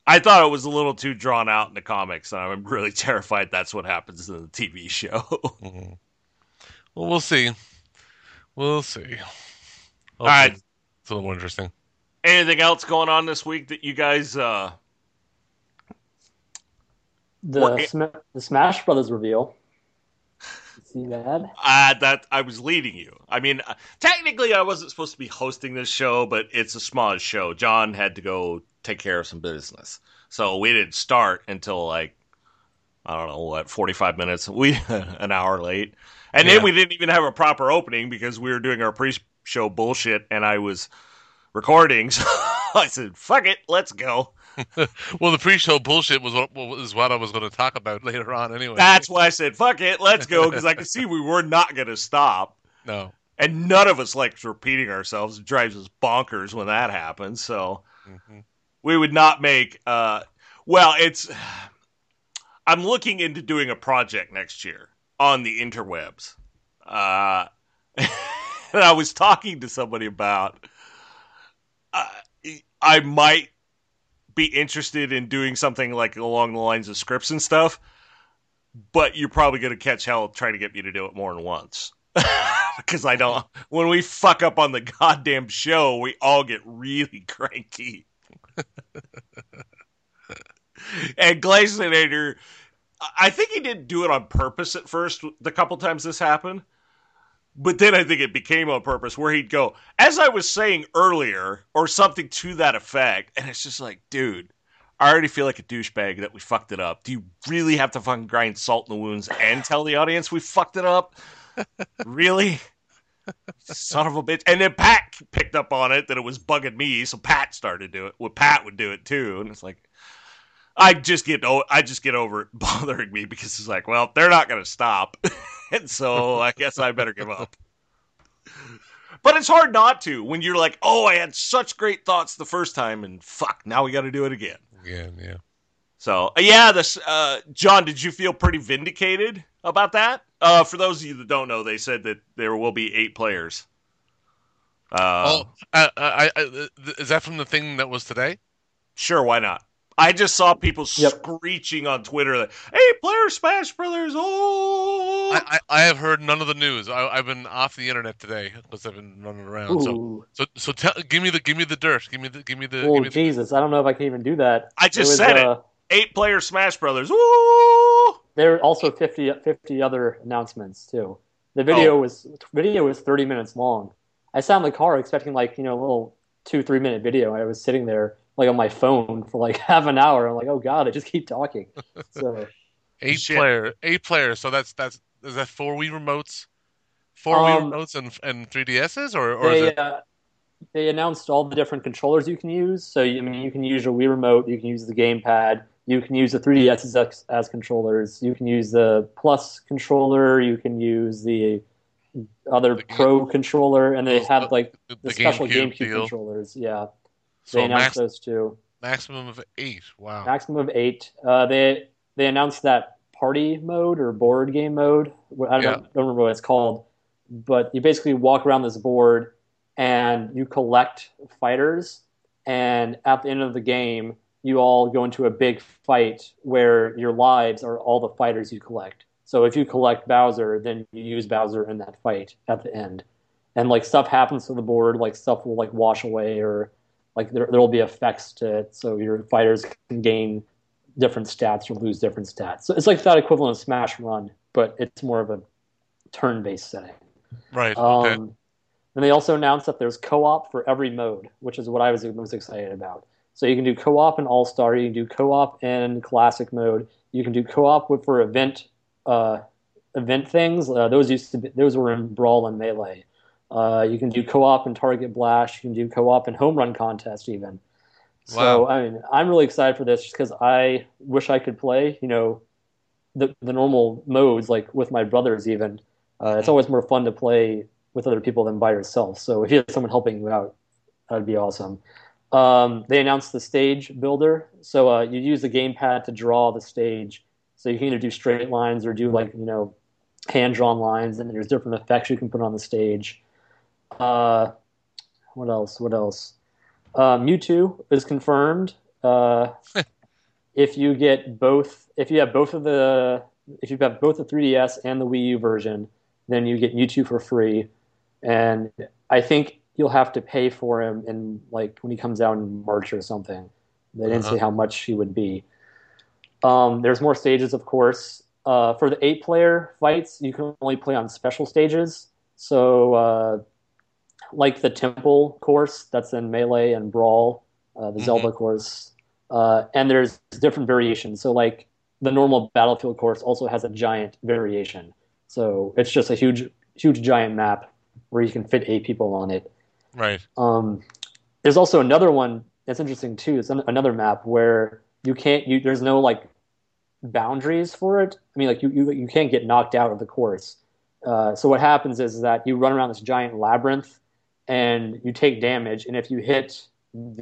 S1: I thought it was a little too drawn out in the comics, and I'm really terrified that's what happens in the TV show.
S2: mm-hmm. Well, we'll see. We'll see. Hopefully
S1: All right,
S2: it's a little more interesting.
S1: Anything else going on this week that you guys? uh
S3: The Sm- the Smash Brothers reveal. See that?
S1: Uh, that I was leading you. I mean, uh, technically, I wasn't supposed to be hosting this show, but it's a small show. John had to go take care of some business, so we didn't start until like I don't know what forty five minutes. We an hour late, and
S2: Yeah.
S1: then we didn't even have a proper opening because we were doing our pre show bullshit, and I was recording. So I said, "Fuck it, let's go."
S2: Well, the pre-show bullshit was what was what I was going to talk about later on. Anyway,
S1: That's why I said, "Fuck it, let's go," because I could see we were not going to stop.
S2: no.
S1: And none of us likes repeating ourselves. It drives us bonkers when that happens. So
S2: hmm
S1: we would not make. Uh, well, it's. I'm looking into doing a project next year on the interwebs. Uh, and I was talking to somebody about. Uh, I might be interested in doing something like along the lines of scripts and stuff, but you're probably going to catch hell trying to get me to do it more than once. because I don't. When we fuck up on the goddamn show, we all get really cranky. and Glazinator, I think he didn't do it on purpose at first. The couple times this happened, but then I think it became on purpose, where he'd go, as I was saying earlier, or something to that effect, and it's just like, dude. I already feel like a douchebag that we fucked it up. Do you really have to fucking grind salt in the wounds and tell the audience we fucked it up? really? Son of a bitch. And then Pat picked up on it that it was bugging me, so Pat started to do it. Well, Pat would do it too, and it's like I just get o- I just get over it bothering me because it's like, well, they're not going to stop, and so I guess I better give up. But it's hard not to when you're like, oh, I had such great thoughts the first time, and fuck, now we got to do it again.
S2: Yeah, yeah.
S1: So uh, yeah, this uh, John, did you feel pretty vindicated about that? Uh, for those of you that don't know, they said that there will be eight players. Uh,
S2: oh, uh, I, I, uh, is that from the thing that was today?
S1: sure, why not? I just saw people
S3: Yep.
S1: screeching on Twitter that eight player Smash Brothers. Oh,
S2: I, I, I have heard none of the news. I, I've been off the internet today because I've been running around. So,
S3: Ooh.
S2: so, so tell, give me the, give me the dirt. Give me the, give me the.
S3: Oh
S2: give me the
S3: Jesus! I don't know if I can even do that.
S1: I just
S3: was,
S1: said it.
S3: uh,
S1: Eight player Smash Brothers. Ooh.
S3: There are also 50, 50 other announcements too. The video
S1: Oh.
S3: was video was thirty minutes long. I sat in the car expecting like you know a little two three minute video. I was sitting there like on my phone for like half an hour. I'm like, oh god, I just keep talking. So
S2: eight
S1: Shit.
S2: player, eight player. So that's that's is that four Wii remotes, four
S3: Um,
S2: Wii remotes and and 3DSs, or or is
S3: they
S2: it?
S3: uh, they announced all the different controllers you can use. So you, I mean, you can use your Wii remote, you can use the gamepad, you can use the 3DS as, as controllers, you can use the Plus controller, you can use the other
S2: The game-
S3: Pro controller, and they have like
S2: The,
S3: the,
S2: the
S3: special
S2: GameCube,
S3: GameCube controllers. Yeah,
S2: So
S3: they announced
S2: max,
S3: those two.
S2: maximum of eight. Wow.
S3: Maximum of eight. Uh, they they announced that party mode or board game mode. I don't,
S2: Yeah.
S3: don't remember what it's called, but you basically walk around this board and you collect fighters, and at the end of the game, you all go into a big fight where your lives are all the fighters you collect. So if you collect Bowser, then you use Bowser in that fight at the end, and like stuff happens to the board, like stuff will like wash away or like there there will be effects to it, so your fighters can gain different stats or lose different stats. So it's like that equivalent of Smash Run, but it's more of a turn-based setting.
S2: Right.
S3: Um,
S2: okay.
S3: And they also announced that there's co-op for every mode, which is what I was most excited about. So you can do co-op in All Star, you can do co-op in Classic mode, you can do co-op for event uh, event things. Uh, those used to be, those were in Brawl and Melee. Uh, you can do co-op and Target Blast. You can do co-op and Home Run Contest even. So
S2: Wow.
S3: I mean, I'm really excited for this just because I wish I could play. You know, the the normal modes like with my brothers even. Uh, it's always more fun to play with other people than by yourself. So if you have someone helping you out, that'd be awesome. Um, they announced the stage builder, so uh, you use the gamepad to draw the stage. So you can either do straight lines or do like you know hand drawn lines, and there's different effects you can put on the stage. Uh, what else? What else? Uh, Mewtwo is confirmed. Uh, if you get both, if you have both of the, if you have both the 3DS and the Wii U version, then you get Mewtwo for free. And I think you'll have to pay for him in like when he comes out in March or something. They didn't
S2: Uh-huh.
S3: say how much he would be. Um, there's more stages, of course. Uh, for the eight-player fights, you can only play on special stages. So, uh, like the Temple course that's in Melee and Brawl, uh, the
S2: Mhm.
S3: Zelda course, uh, and there's different variations. So, like the normal Battlefield course also has a giant variation. So it's just a huge, huge giant map where you can fit eight people on it.
S2: Right.
S3: Um, there's also another one that's interesting too. It's an, another map where you can't. You, there's no like boundaries for it. I mean, like you you, you can't get knocked out of the course. Uh, so what happens is that you run around this giant labyrinth and you take damage. And if you hit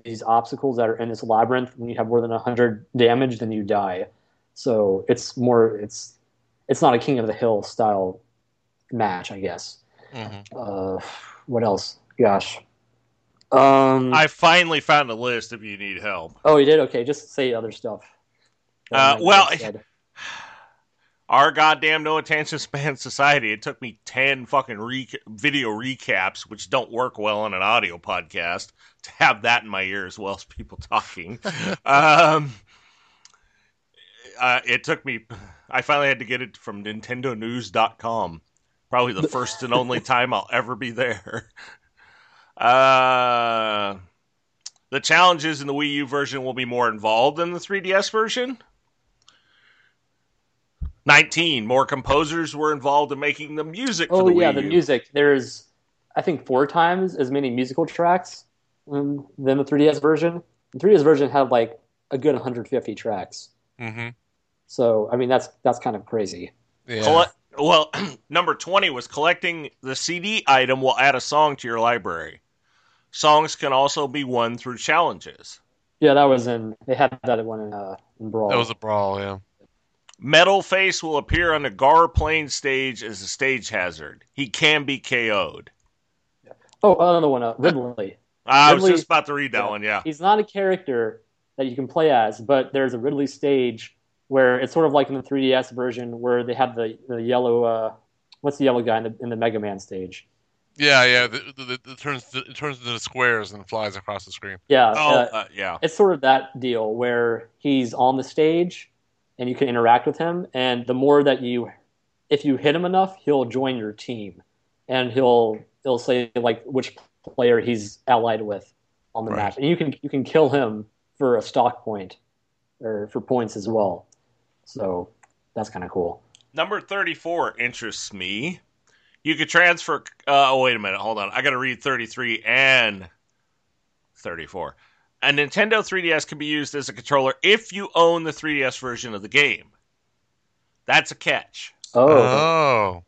S3: these obstacles that are in this labyrinth and you have more than hundred damage, then you die. So it's more. It's it's not a King of the Hill style match, I guess.
S2: hmm
S3: Uh, what else? Gosh. Um,
S1: I finally found a list if you need help.
S3: oh, you did? Okay, just say other stuff.
S1: Uh, well. Our goddamn no attention span society. It took me ten fucking re- video recaps, which don't work well on an audio podcast, to have that in my ear as well as people talking. um, uh, it took me. I finally had to get it from NintendoNews.com. Probably the first and only time I'll ever be there. Uh, the challenges in the Wii U version will be more involved than the 3DS version. 19 more composers were involved in making the music for the game.
S3: oh
S1: the
S3: yeah,
S1: Wii
S3: the music. There's, I think, four times as many musical tracks than the 3DS version. The 3DS version had like a good 150 tracks.
S2: hmm
S3: So I mean, that's that's kind of crazy.
S2: Yeah.
S1: Colle- well, number 20 was collecting the CD item will add a song to your library. Songs can also be won through challenges.
S3: Yeah, that was in. They had that one in, uh, in Brawl.
S2: That was a brawl. Yeah.
S1: Metal Face will appear on the Gaur Plain stage as a stage hazard. He can be KO'd.
S3: oh, another one. Uh, Ridley.
S1: I was just about to read that
S3: yeah.
S1: one, yeah.
S3: He's not a character that you can play as, but there's a Ridley stage where it's sort of like in the 3DS version where they have the, the yellow. Uh, what's the yellow guy in the, in the Mega Man stage?
S2: Yeah. Yeah. The, the, the, it turns it turns into squares and flies across the screen.
S3: Yeah.
S1: Oh,
S3: uh,
S1: uh, yeah.
S3: it's sort of that deal where he's on the stage and you can interact with him and the more that you if you hit him enough he'll join your team and he'll he'll say like which player he's allied with on the
S2: Right.
S3: match and you can you can kill him for a stock point or for points as well so that's kind of cool
S1: Number 34 interests me. You could transfer. Uh, oh, wait a minute. Hold on. I got to read 33 and 34. A Nintendo 3DS can be used as a controller if you own the 3DS version of the game. That's a catch.
S3: oh
S2: Oh.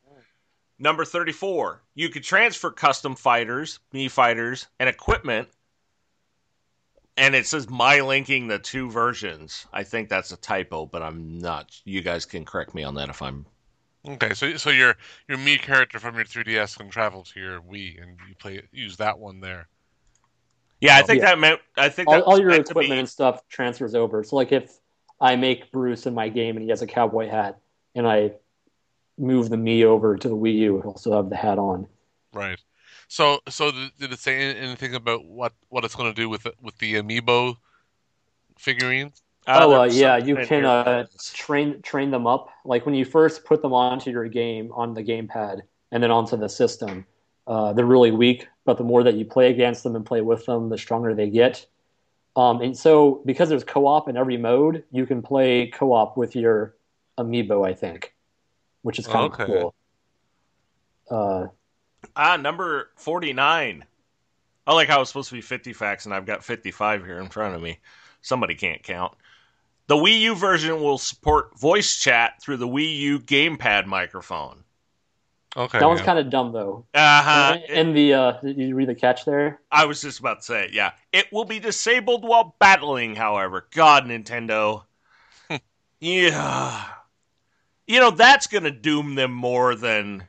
S1: Number 34, you could transfer custom fighters, me fighters, and equipment. And it says my linking the two versions. I think that's a typo, but I'm not. You guys can correct me on that if I'm.
S2: Okay, so so your your me character from your 3DS can travel to your Wii, and you play use that one there.
S1: Yeah, I think
S3: Yeah.
S1: that meant. I think
S3: all, all your equipment
S1: be-
S3: and stuff transfers over. So like if I make Bruce in my game and he has a cowboy hat, and I move the me over to the Wii U, he'll still have the hat on.
S2: Right. So so did, did it say anything about what what it's going to do with the, with the amiibo figurines?
S3: Oh,
S1: there
S3: uh, yeah, you can uh, train train them up. Like when you first put them onto your game on the gamepad and then onto the system, uh, they're really weak. But the more that you play against them and play with them, the stronger they get. Um, and so, because there's co-op in every mode, you can play co-op with your amiibo. I think, which is kind of
S2: Okay.
S3: cool. Uh,
S1: Ah, number 49. I like how it's supposed to be 50 facts, and I've got 55 here in front of me. Somebody can't count. The Wii U version will support voice chat through the Wii U gamepad microphone.
S2: Okay.
S3: that one's
S2: yeah.
S3: kind of dumb though.
S1: Uh-huh.
S3: And, and the uh, did you read the catch there?
S1: I was just about to say, it, yeah. It will be disabled while battling, however. God, Nintendo. yeah. You know, that's going to doom them more than,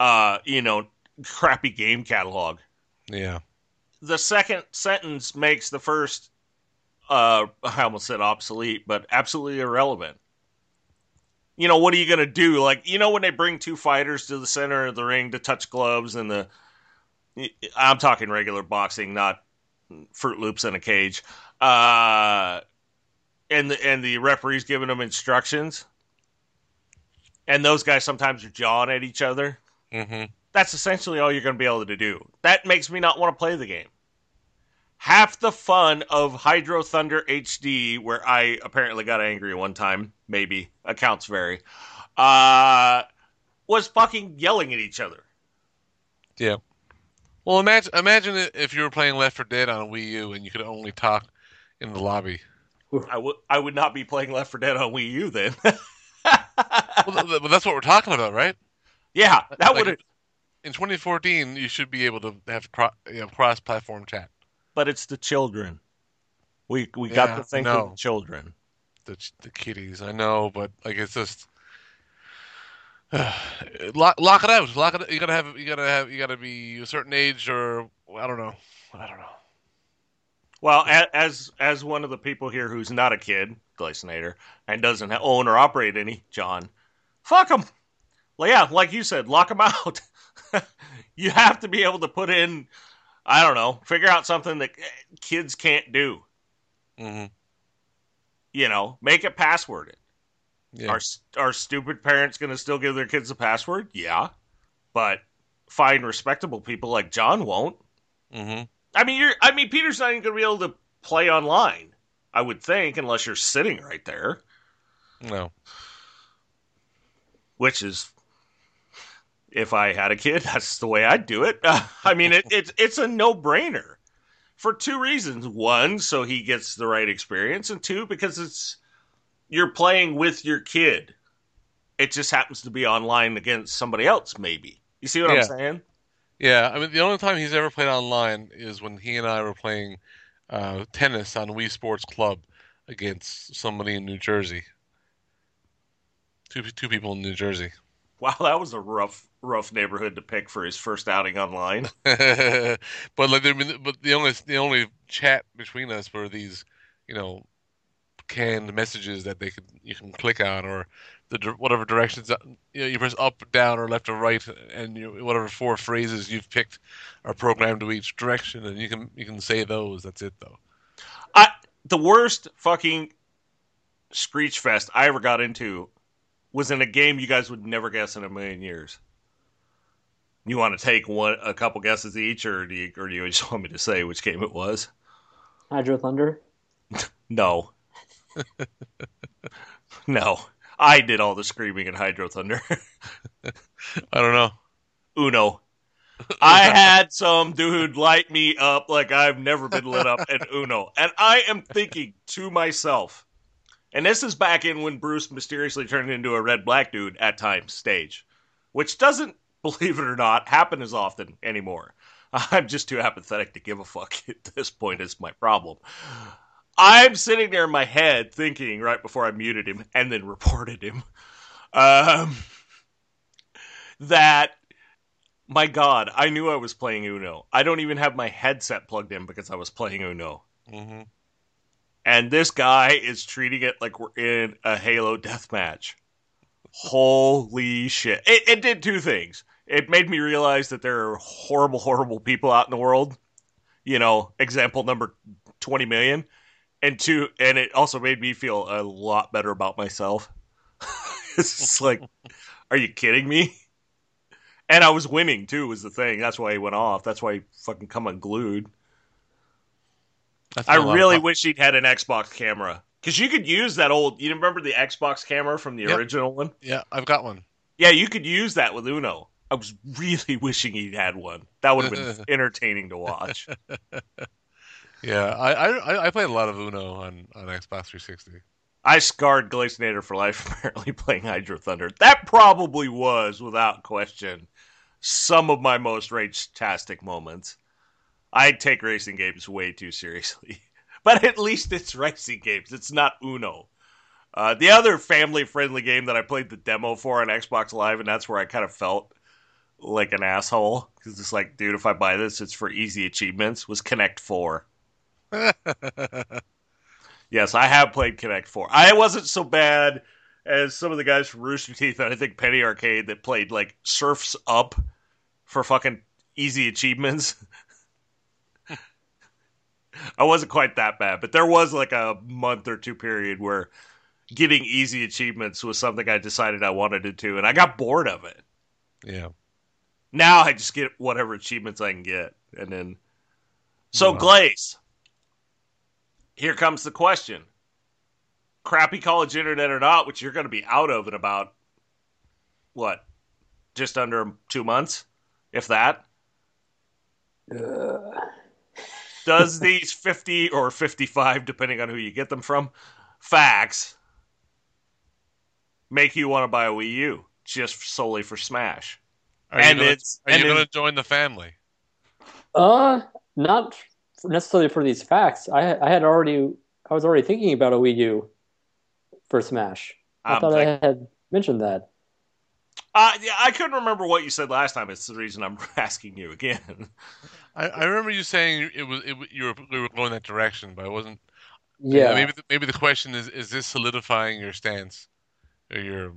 S1: uh, you know, crappy game catalog.
S2: Yeah.
S1: the second sentence makes the first uh I almost said obsolete, but absolutely irrelevant. You know, what are you gonna do? Like, you know when they bring two fighters to the center of the ring to touch gloves and the I'm talking regular boxing, not Fruit Loops in a cage. Uh and the and the referee's giving them instructions. And those guys sometimes are jawing at each other
S2: hmm
S1: that's essentially all you're going to be able to do. That makes me not want to play the game. Half the fun of Hydro Thunder HD, where I apparently got angry one time, maybe accounts vary, uh, was fucking yelling at each other.
S2: Yeah. Well, imagine imagine if you were playing Left 4 Dead on a Wii U and you could only talk in the lobby.
S1: I would I would not be playing Left 4 Dead on Wii U then.
S2: Well, th- but that's what we're talking about, right?
S1: yeah, that
S2: Like,
S1: would.
S2: In 2014, you should be able to have cro- you know, cross-platform chat.
S1: But it's the children. We we
S2: Yeah,
S1: got to think of the children.
S2: The the kiddies, I know, but like it's just lock lock it out. Lock it. You gotta have. You gotta have. You gotta be a certain age, or I don't know. I don't know.
S1: Well, as as one of the people here who's not a kid, Glazinator, and doesn't own or operate any, John, fuck them. Well, yeah, like you said, lock them out. you have to be able to put in, I don't know, figure out something that eh, kids can't do.
S2: hmm
S1: You know, make it passworded.
S2: Yeah.
S1: Are are stupid parents going to still give their kids a password? Yeah, but fine, respectable people like John won't.
S2: hmm
S1: I mean, you're. I mean, Peter's not even going to be able to play online. I would think, unless you're sitting right there,
S2: No.
S1: which is, if I had a kid, that's the way I'd do it. I mean, it, it's it's a no brainer for two reasons. One, so he gets the right experience, and two, because it's you're playing with your kid. It just happens to be online against somebody else, maybe. You see what
S2: Yeah.
S1: I'm saying?
S2: Yeah, I mean, the only time he's ever played online is when he and I were playing uh, tennis on Wii Sports Club against somebody in New Jersey. Two two people in New Jersey.
S1: Wow, that was a rough rough neighborhood to pick for his first outing online.
S2: but like, I mean, but the only the only chat between us were these, you know, canned messages that they could you can click on or the whatever directions uh, you know you press up, down, or left or right, and you, whatever four phrases you've picked are programmed to each direction, and you can you can say those. That's it though.
S1: I the worst fucking screech fest I ever got into was in a game you guys would never guess in a million years. You want to take one a couple guesses each, or do you or do you just want me to say which game it was?
S3: Hydro Thunder.
S1: No, no, I did all the screaming in Hydro Thunder.
S2: I don't know.
S1: Uno. I had some dude light me up like I've never been lit up at Uno. And I am thinking to myself, and this is back in when Bruce mysteriously turned into a red black dude at times stage. which doesn't, believe it or not, happen as often anymore. I'm just too apathetic to give a fuck at this point, is my problem. I'm sitting there in my head thinking right before I muted him and then reported him um, that, my God, I knew I was playing Uno. I don't even have my headset plugged in because I was playing Uno.
S2: Mm-hmm.
S1: And this guy is treating it like we're in a Halo death match. Holy shit. It, it did two things. It made me realize that there are horrible, horrible people out in the world. You know, example number 20 million. And it also made me feel a lot better about myself. it's just like, are you kidding me? And I was winning too, was the thing. That's why he went off. That's why he fucking come unglued. I
S2: of
S1: really wish he'd had an Xbox camera because you could use that old. You remember the Xbox camera from the
S2: Yep.
S1: original one?
S2: Yeah, I've got one.
S1: Yeah, you could use that with Uno. I was really wishing he'd had one. That would have been entertaining to watch.
S2: Yeah, I, I I played a lot of Uno on on Xbox 360.
S1: I scarred Glazinator for life apparently playing Hydro Thunder. That probably was, without question, some of my most rage-tastic moments. I take racing games way too seriously. But at least it's racing games. It's not Uno. Uh, the other family-friendly game that I played the demo for on Xbox Live, and that's where I kind of felt like an asshole because it's like, dude, if I buy this, it's for easy achievements. Was Connect Four. Yes, I have played Connect Four. I wasn't so bad as some of the guys from Rooster Teeth and I think Penny Arcade that played like Surfs Up for fucking easy achievements. I wasn't quite that bad, but there was like a month or two period where getting easy achievements was something I decided I wanted to do, and I got bored of it.
S2: yeah.
S1: Now I just get whatever achievements I can get, and then. So
S2: Wow.
S1: Glaze, here comes the question: crappy college internet or not, which you're going to be out of in about what, just under two months, if that.
S3: Uh,
S1: Does these fifty or fifty-five, depending on who you get them from, facts make you want to buy a Wii U just solely for Smash?
S2: Are
S1: and
S2: you gonna,
S1: it's
S2: are
S1: and
S2: you going to join the family?
S3: uh, not necessarily for these facts. I I had already I was already thinking about a Wii U for Smash. I
S1: I'm
S3: thought
S1: thinking-
S3: I had mentioned that.
S1: Uh, yeah, I couldn't remember what you said last time. It's the reason I'm asking you again.
S2: I, I remember you saying it was it, you were you were going that direction, but I wasn't.
S3: Yeah,
S2: Maybe the, maybe the question is: Is this solidifying your stance or your
S3: I,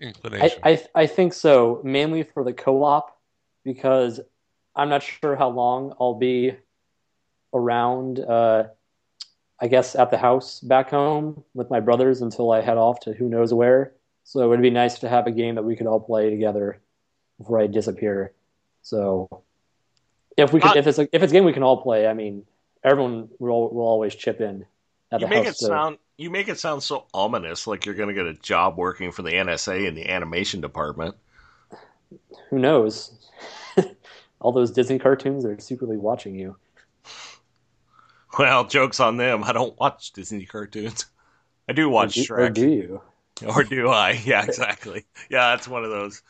S2: inclination?
S3: I I think so, mainly for the co-op, because I'm not sure how long I'll be around. Uh, I guess at the house back home with my brothers until I head off to who knows where. So it would be nice to have a game that we could all play together before I disappear. So if we could,
S1: Uh,
S3: if it's a, if it's a game we can all play, I mean, everyone will will always chip in at
S1: You
S3: the
S1: make
S3: house.
S1: it sound you make it sound so ominous, like you're going to get a job working for the NSA in the animation department.
S3: who knows? all those Disney cartoons are secretly watching you.
S1: Well, jokes on them. I don't watch Disney cartoons. I do watch
S3: or do,
S1: Shrek,
S3: or do you?
S1: or do I? Yeah, exactly. Yeah, that's one of those.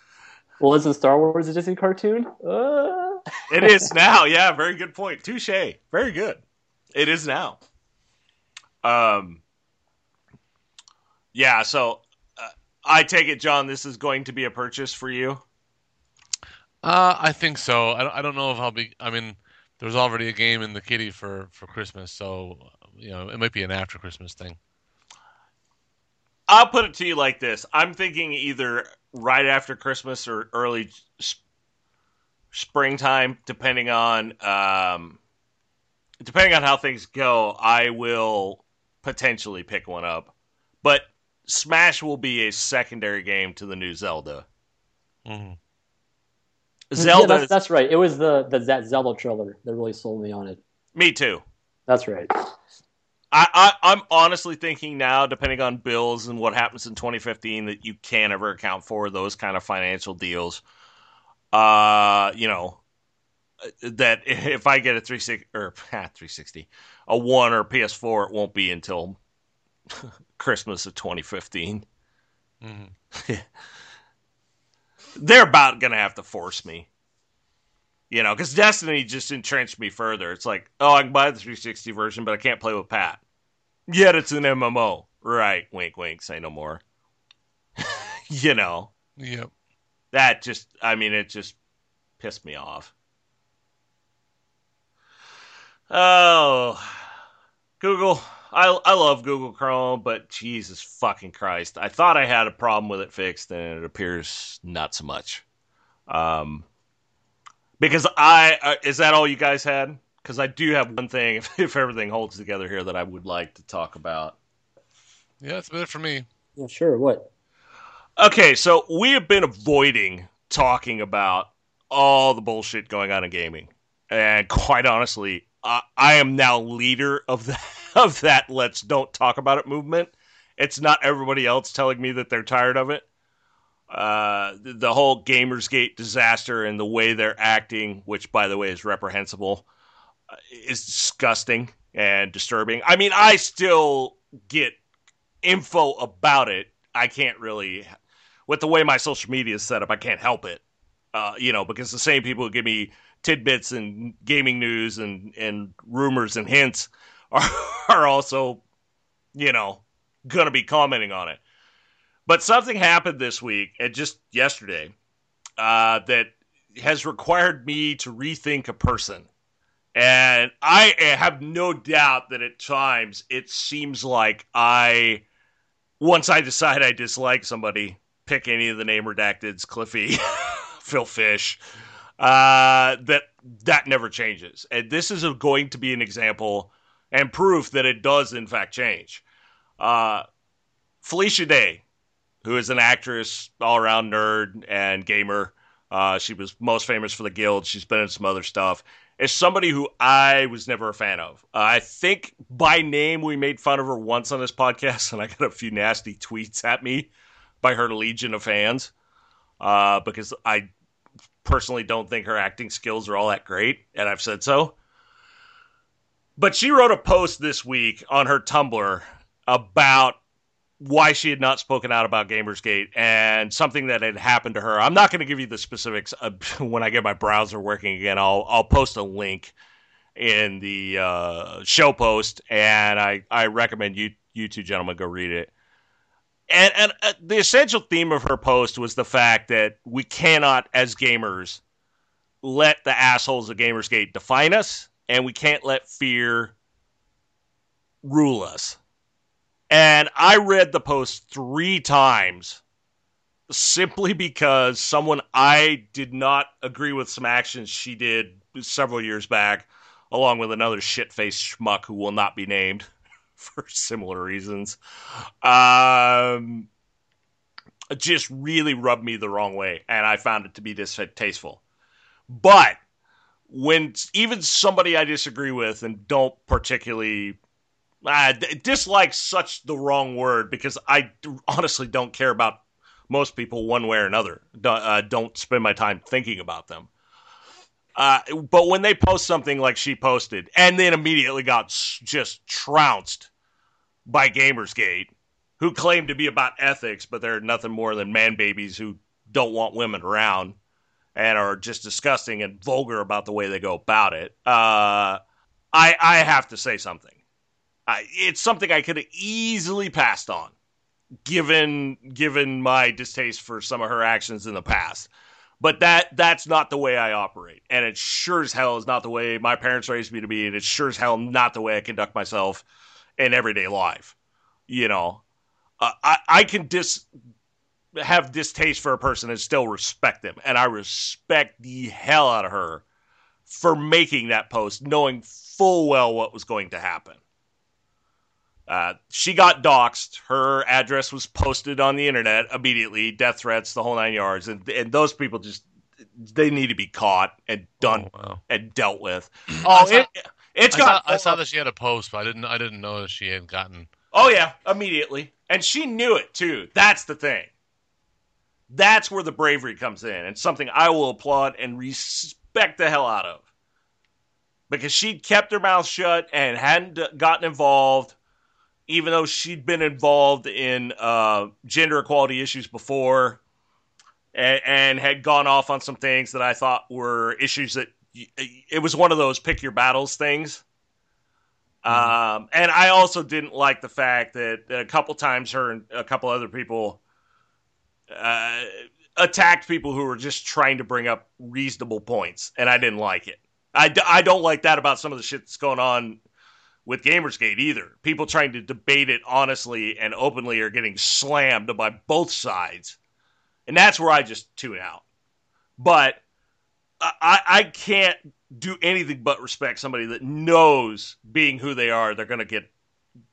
S3: Well, isn't Star Wars a Disney cartoon? Uh...
S1: It is now. Yeah, very good point. Touche. Very good. It is now. Um. Yeah. So, uh, I take it, John. This is going to be a purchase for you.
S2: Uh, I think so. I, don't- I don't know if I'll be. I mean, there's already a game in the kitty for for Christmas, so you know it might be an after Christmas thing.
S1: I'll put it to you like this: I'm thinking either right after Christmas or early s- springtime, depending on um, depending on how things go. I will potentially pick one up, but Smash will be a secondary game to the new Zelda.
S2: hmm
S3: Yeah,
S1: Zelda,
S3: that's, that's right. It was the, the that Zelda trailer that really sold me on it.
S1: me too.
S3: That's right.
S1: I, I, I'm honestly thinking now, depending on bills and what happens in 2015, that you can't ever account for those kind of financial deals. Uh, you know, that if I get a 360 or ah, 360, a one or PS4, it won't be until Christmas of 2015.
S2: hmm
S1: they're about gonna have to force me. You know, because Destiny just entrenched me further. It's like, oh, I can buy the 360 version, but I can't play with Pat. Yet it's an MMO. Right, wink, wink, say no more. you know,
S2: Yep.
S1: that just, I mean, it just pissed me off. Oh, Google. I, I love Google Chrome, but Jesus fucking Christ. I thought I had a problem with it fixed, and it appears not so much. Um, because I, uh, is that all you guys had? Because I do have one thing, if, if everything holds together here, that I would like to talk about.
S2: Yeah, that's about it for me.
S3: Yeah, sure. What?
S1: Okay, so we have been avoiding talking about all the bullshit going on in gaming, and quite honestly, I, I am now leader of the of that "let's don't talk about it" movement. It's not everybody else telling me that they're tired of it. Uh, the, whole GamersGate disaster and the way they're acting, which by the way is reprehensible, uh, is disgusting and disturbing. I mean, I still get info about it. I can't really with the way my social media is set up, I can't help it. Uh, you know, because the same people who give me tidbits and gaming news and, and rumors and hints are, are also, you know, going to be commenting on it. But something happened this week and just yesterday uh, that has required me to rethink a person. And I have no doubt that at times it seems like I, once I decide I dislike somebody, pick any of the name redacteds, Cliffy, Phil Fish, uh, that that never changes. And this is a, going to be an example and proof that it does in fact change. Uh, Felicia Day, who is an actress, all around nerd and gamer. Uh, she was most famous for the Guild. She's been in some other stuff. Is somebody who I was never a fan of. Uh, I think by name we made fun of her once on this podcast, and I got a few nasty tweets at me by her legion of fans uh, because I personally don't think her acting skills are all that great, and I've said so. But she wrote a post this week on her Tumblr about why she had not spoken out about Gamersgate and something that had happened to her. I'm not going to give you the specifics uh, when I get my browser working again. I'll I'll post a link in the uh, show post, and I I recommend you you two gentlemen go read it. And and uh, the essential theme of her post was the fact that we cannot, as gamers, let the assholes of Gamersgate define us, and we can't let fear rule us. And I read the post three times simply because someone I did not agree with some actions she did several years back, along with another shit faced schmuck who will not be named for similar reasons, um, just really rubbed me the wrong way. And I found it to be distasteful. But when even somebody I disagree with and don't particularly uh, dislike such the wrong word because I honestly don't care about most people one way or another. Uh, don't spend my time thinking about them. Uh, but when they post something like she posted and then immediately got just trounced by Gamersgate, who claim to be about ethics, but they're nothing more than man babies who don't want women around and are just disgusting and vulgar about the way they go about it. Uh, I I have to say something. I, it's something I could have easily passed on, given given my distaste for some of her actions in the past. But that that's not the way I operate, and it sure as hell is not the way my parents raised me to be, and it's sure as hell not the way I conduct myself in everyday life. You know, uh, I I can dis have distaste for a person and still respect them, and I respect the hell out of her for making that post, knowing full well what was going to happen. Uh, she got doxxed. Her address was posted on the internet immediately. Death threats, the whole nine yards, and and those people just they need to be caught and done
S2: Oh, wow.
S1: and dealt with. Oh, it, it's
S2: I saw,
S1: got.
S2: I saw that she had a post, but I didn't. I didn't know that she had gotten.
S1: Oh yeah, immediately, and she knew it too. That's the thing. That's where the bravery comes in, and something I will applaud and respect the hell out of. Because she'd kept her mouth shut and hadn't gotten involved, even though she'd been involved in uh, gender equality issues before. and, and had gone off on some things that I thought were issues that it was one of those pick your battles things. Um, and I also didn't like the fact that a couple times her and a couple other people uh, attacked people who were just trying to bring up reasonable points, and I didn't like it. I, d- I don't like that about some of the shit that's going on with Gamersgate either. People trying to debate it honestly and openly are getting slammed by both sides. And that's where I just tune out. But I, I can't do anything but respect somebody that knows being who they are, they're going to get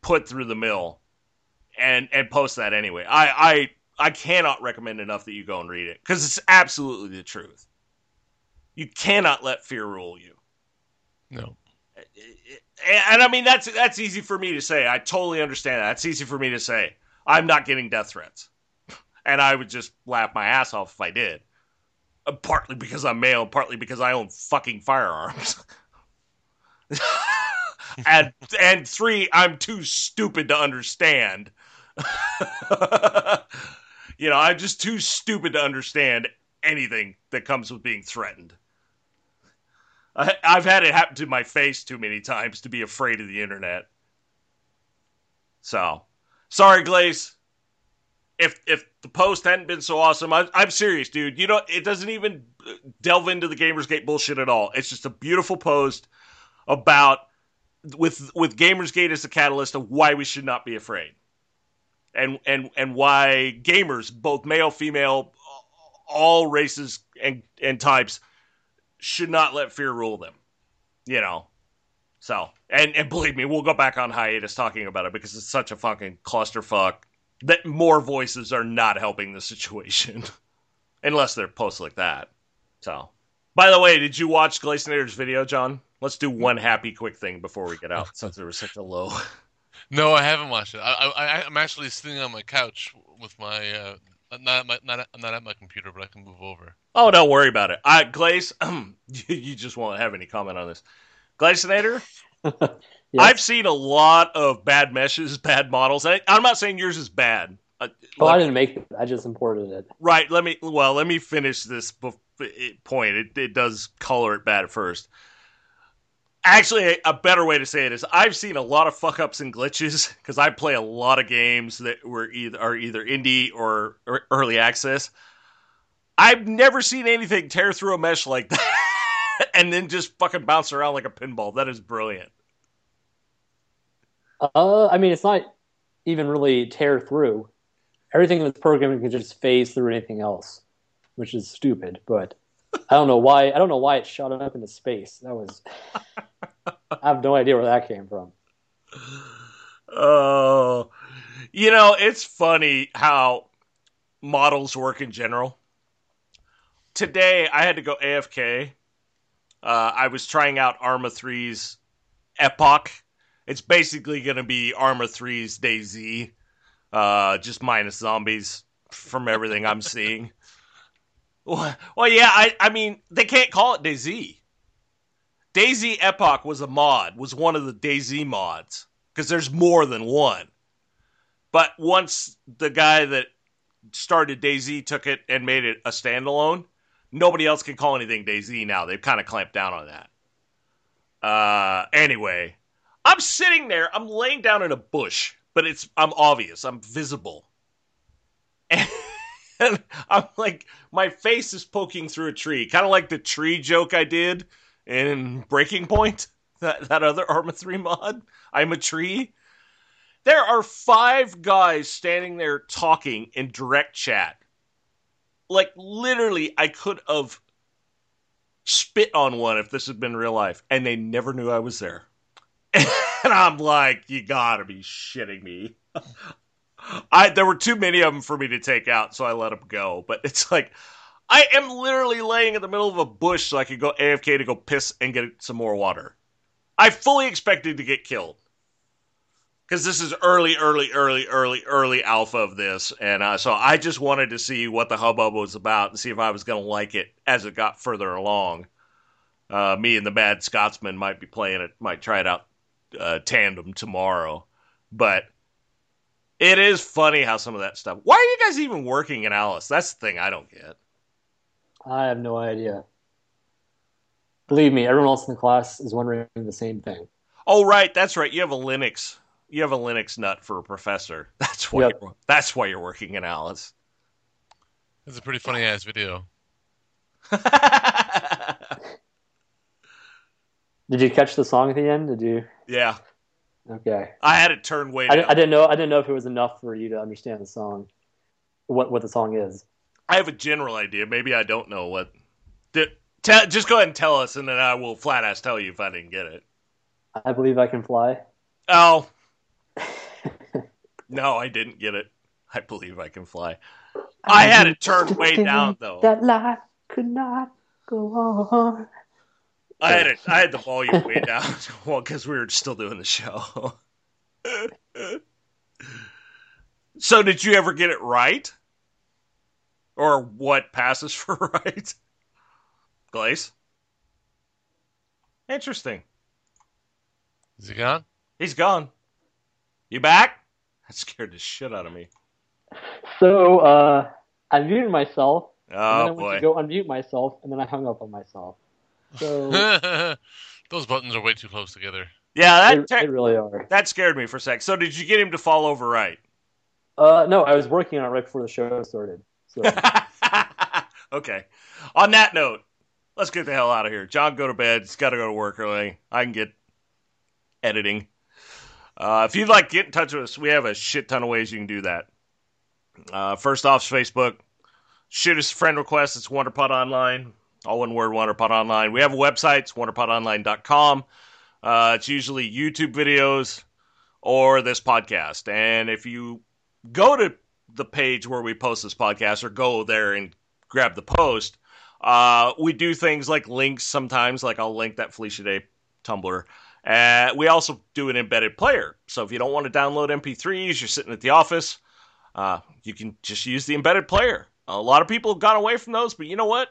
S1: put through the mill and, and post that anyway. I, I, I cannot recommend enough that you go and read it because it's absolutely the truth. You cannot let fear rule you.
S2: No.
S1: And I mean that's that's easy for me to say. I totally understand that. That's easy for me to say. I'm not getting death threats. And I would just laugh my ass off if I did. Uh, partly because I'm male, partly because I own fucking firearms. and and three, I'm too stupid to understand. you know, I'm just too stupid to understand anything that comes with being threatened. I, I've had it happen to my face too many times to be afraid of the internet. So, sorry, Glaze. If if the post hadn't been so awesome, I, I'm serious, dude. You know, it doesn't even delve into the Gamersgate bullshit at all. It's just a beautiful post about with with Gamersgate as the catalyst of why we should not be afraid, and and and why gamers, both male, female, all races and and types, should not let fear rule them. You know. So and and believe me, we'll go back on hiatus talking about it because it's such a fucking clusterfuck that more voices are not helping the situation. Unless they're posts like that. So by the way, did you watch Glazinator's video, John? Let's do one happy quick thing before we get out, since there was such a low.
S2: No, I haven't watched it. I, I, I'm actually sitting on my couch with my, uh, not at my, not, I'm not at my computer, but I can move over.
S1: Oh, don't worry about it. I Glaze, you just won't have any comment on this. Glazinator, yes. I've seen a lot of bad meshes, bad models. I, am not saying yours is bad.
S3: Uh, oh, I didn't make it. I just imported it.
S1: Right. Let me. Well, let me finish this point. It, it does color it bad at first. Actually, a better way to say it is I've seen a lot of fuck ups and glitches because I play a lot of games that were either are either indie or, or early access. I've never seen anything tear through a mesh like that and then just fucking bounce around like a pinball. That is brilliant.
S3: Uh, I mean, it's not even really tear through. Everything in this program can just phase through anything else, which is stupid. But I don't know why. I don't know why it shot up into space. That was. I have no idea where that came from.
S1: Oh, you know, it's funny how models work in general. Today, I had to go AFK. Uh, I was trying out Arma 3's Epoch. It's basically going to be Arma 3's DayZ, uh, just minus zombies from everything I'm seeing. Well, yeah, I, I mean, they can't call it DayZ. DayZ Epoch was a mod, was one of the DayZ mods, because there's more than one. But once the guy that started DayZ took it and made it a standalone, nobody else can call anything DayZ now. They've kind of clamped down on that. Uh, anyway, I'm sitting there, I'm laying down in a bush, but it's I'm obvious, I'm visible. And I'm like, my face is poking through a tree, kind of like the tree joke I did in Breaking Point, that that other Arma three mod. I'm a tree. There are five guys standing there talking in direct chat. Like literally, I could have spit on one if this had been real life, and they never knew I was there. and I'm like, you gotta be shitting me. I there were too many of them for me to take out, so I let them go. But it's like I am literally laying in the middle of a bush so I could go AFK to go piss and get some more water. I fully expected to get killed because this is early, early, early, early, early alpha of this, and uh, so I just wanted to see what the hubbub was about and see if I was going to like it as it got further along. Uh, me and the Bad Scotsman might be playing it, might try it out uh, tandem tomorrow, but it is funny how some of that stuff. Why are you guys even working in Alice? That's the thing I don't get.
S3: I have no idea. Believe me, everyone else in the class is wondering the same thing.
S1: Oh, right, that's right. You have a Linux. You have a Linux nut for a professor. That's why.
S3: Yep.
S1: You're, that's why you're working in Alice.
S2: It's a pretty funny ass video.
S3: Did you catch the song at the end? Did you?
S1: yeah,
S3: Okay.
S1: I had it turned way
S3: I,
S1: down.
S3: I didn't know. I didn't know if it was enough for you to understand the song, what what the song is.
S1: I have a general idea. Maybe I don't know what. Did, tell, just go ahead and tell us, and then I will flat ass tell you if I didn't get it.
S3: I believe I can fly.
S1: Oh, no, I didn't get it. I believe I can fly. I had it turned way down though.
S3: That life could not go on.
S1: I had it. I had the volume way down. Well, because we were still doing the show. so, did you ever get it right, or what passes for right? Glaze. Interesting.
S2: Is he gone?
S1: He's gone. You back? That scared the shit out of me.
S3: So uh, I muted myself, and then I
S1: Oh
S3: went
S1: boy.
S3: to go unmute myself, and then I hung up on myself. So
S2: Those buttons are way too close together.
S1: Yeah,
S3: they,
S1: that
S3: they really are.
S1: that scared me for a sec. So, did you get him to fall over right?
S3: Uh, no, I was working on it right before the show started. So
S1: okay. On that note, let's get the hell out of here. John, go to bed. He's got to go to work early. I can get editing. Uh, if you'd like to get in touch with us, we have a shit ton of ways you can do that. Uh, first off, Facebook. Shoot us a friend request. It's WonderPod Online. All one word, WonderPod Online. We have a website. It's WonderPodOnline.com. Uh, it's usually YouTube videos or this podcast. And if you go to the page where we post this podcast or go there and grab the post, uh, we do things like links sometimes, like I'll link that Felicia Day Tumblr. Uh, we also do an embedded player. So if you don't want to download MP3s, you're sitting at the office, uh, you can just use the embedded player. A lot of people have gone away from those, but you know what?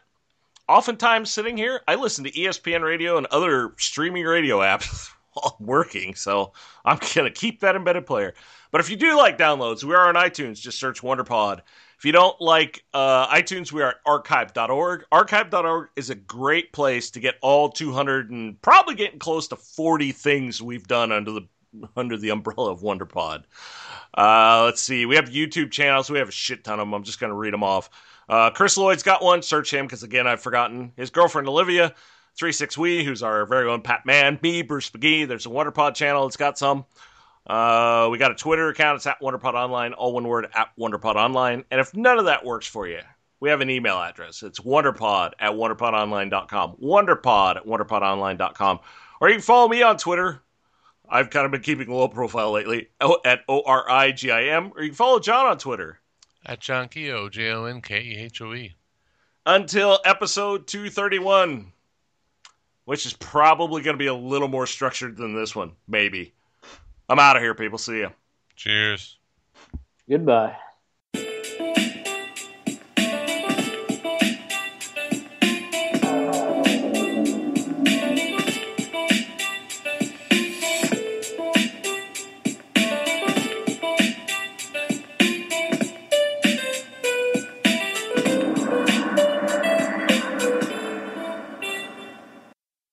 S1: Oftentimes sitting here, I listen to ESPN radio and other streaming radio apps while I'm working. So I'm going to keep that embedded player. But if you do like downloads, we are on iTunes. Just search WonderPod. If you don't like uh, iTunes, we are at archive.org. Archive.org is a great place to get all 200 and probably getting close to 40 things we've done under the under the umbrella of WonderPod. Uh, let's see. We have YouTube channels. We have a shit ton of them. I'm just going to read them off. Uh, Chris Lloyd's got one. Search him because, again, I've forgotten. His girlfriend, Olivia. 36 We, who's our very own Pat Man. Me, Bruce McGee. There's a WonderPod channel. It's got some. Uh, we got a Twitter account. It's at WonderPod Online, all one word at WonderPod Online. And if none of that works for you, we have an email address. It's wonderpod at wonderpodonline.com. Wonderpod at wonderpodonline.com. Or you can follow me on Twitter. I've kind of been keeping a low profile lately at O R I G I M. Or you can follow John on Twitter.
S2: At Jon Kehoe, J O N K E H O E.
S1: Until episode 231, which is probably going to be a little more structured than this one. Maybe. I'm out of here, people. See ya.
S2: Cheers.
S3: goodbye.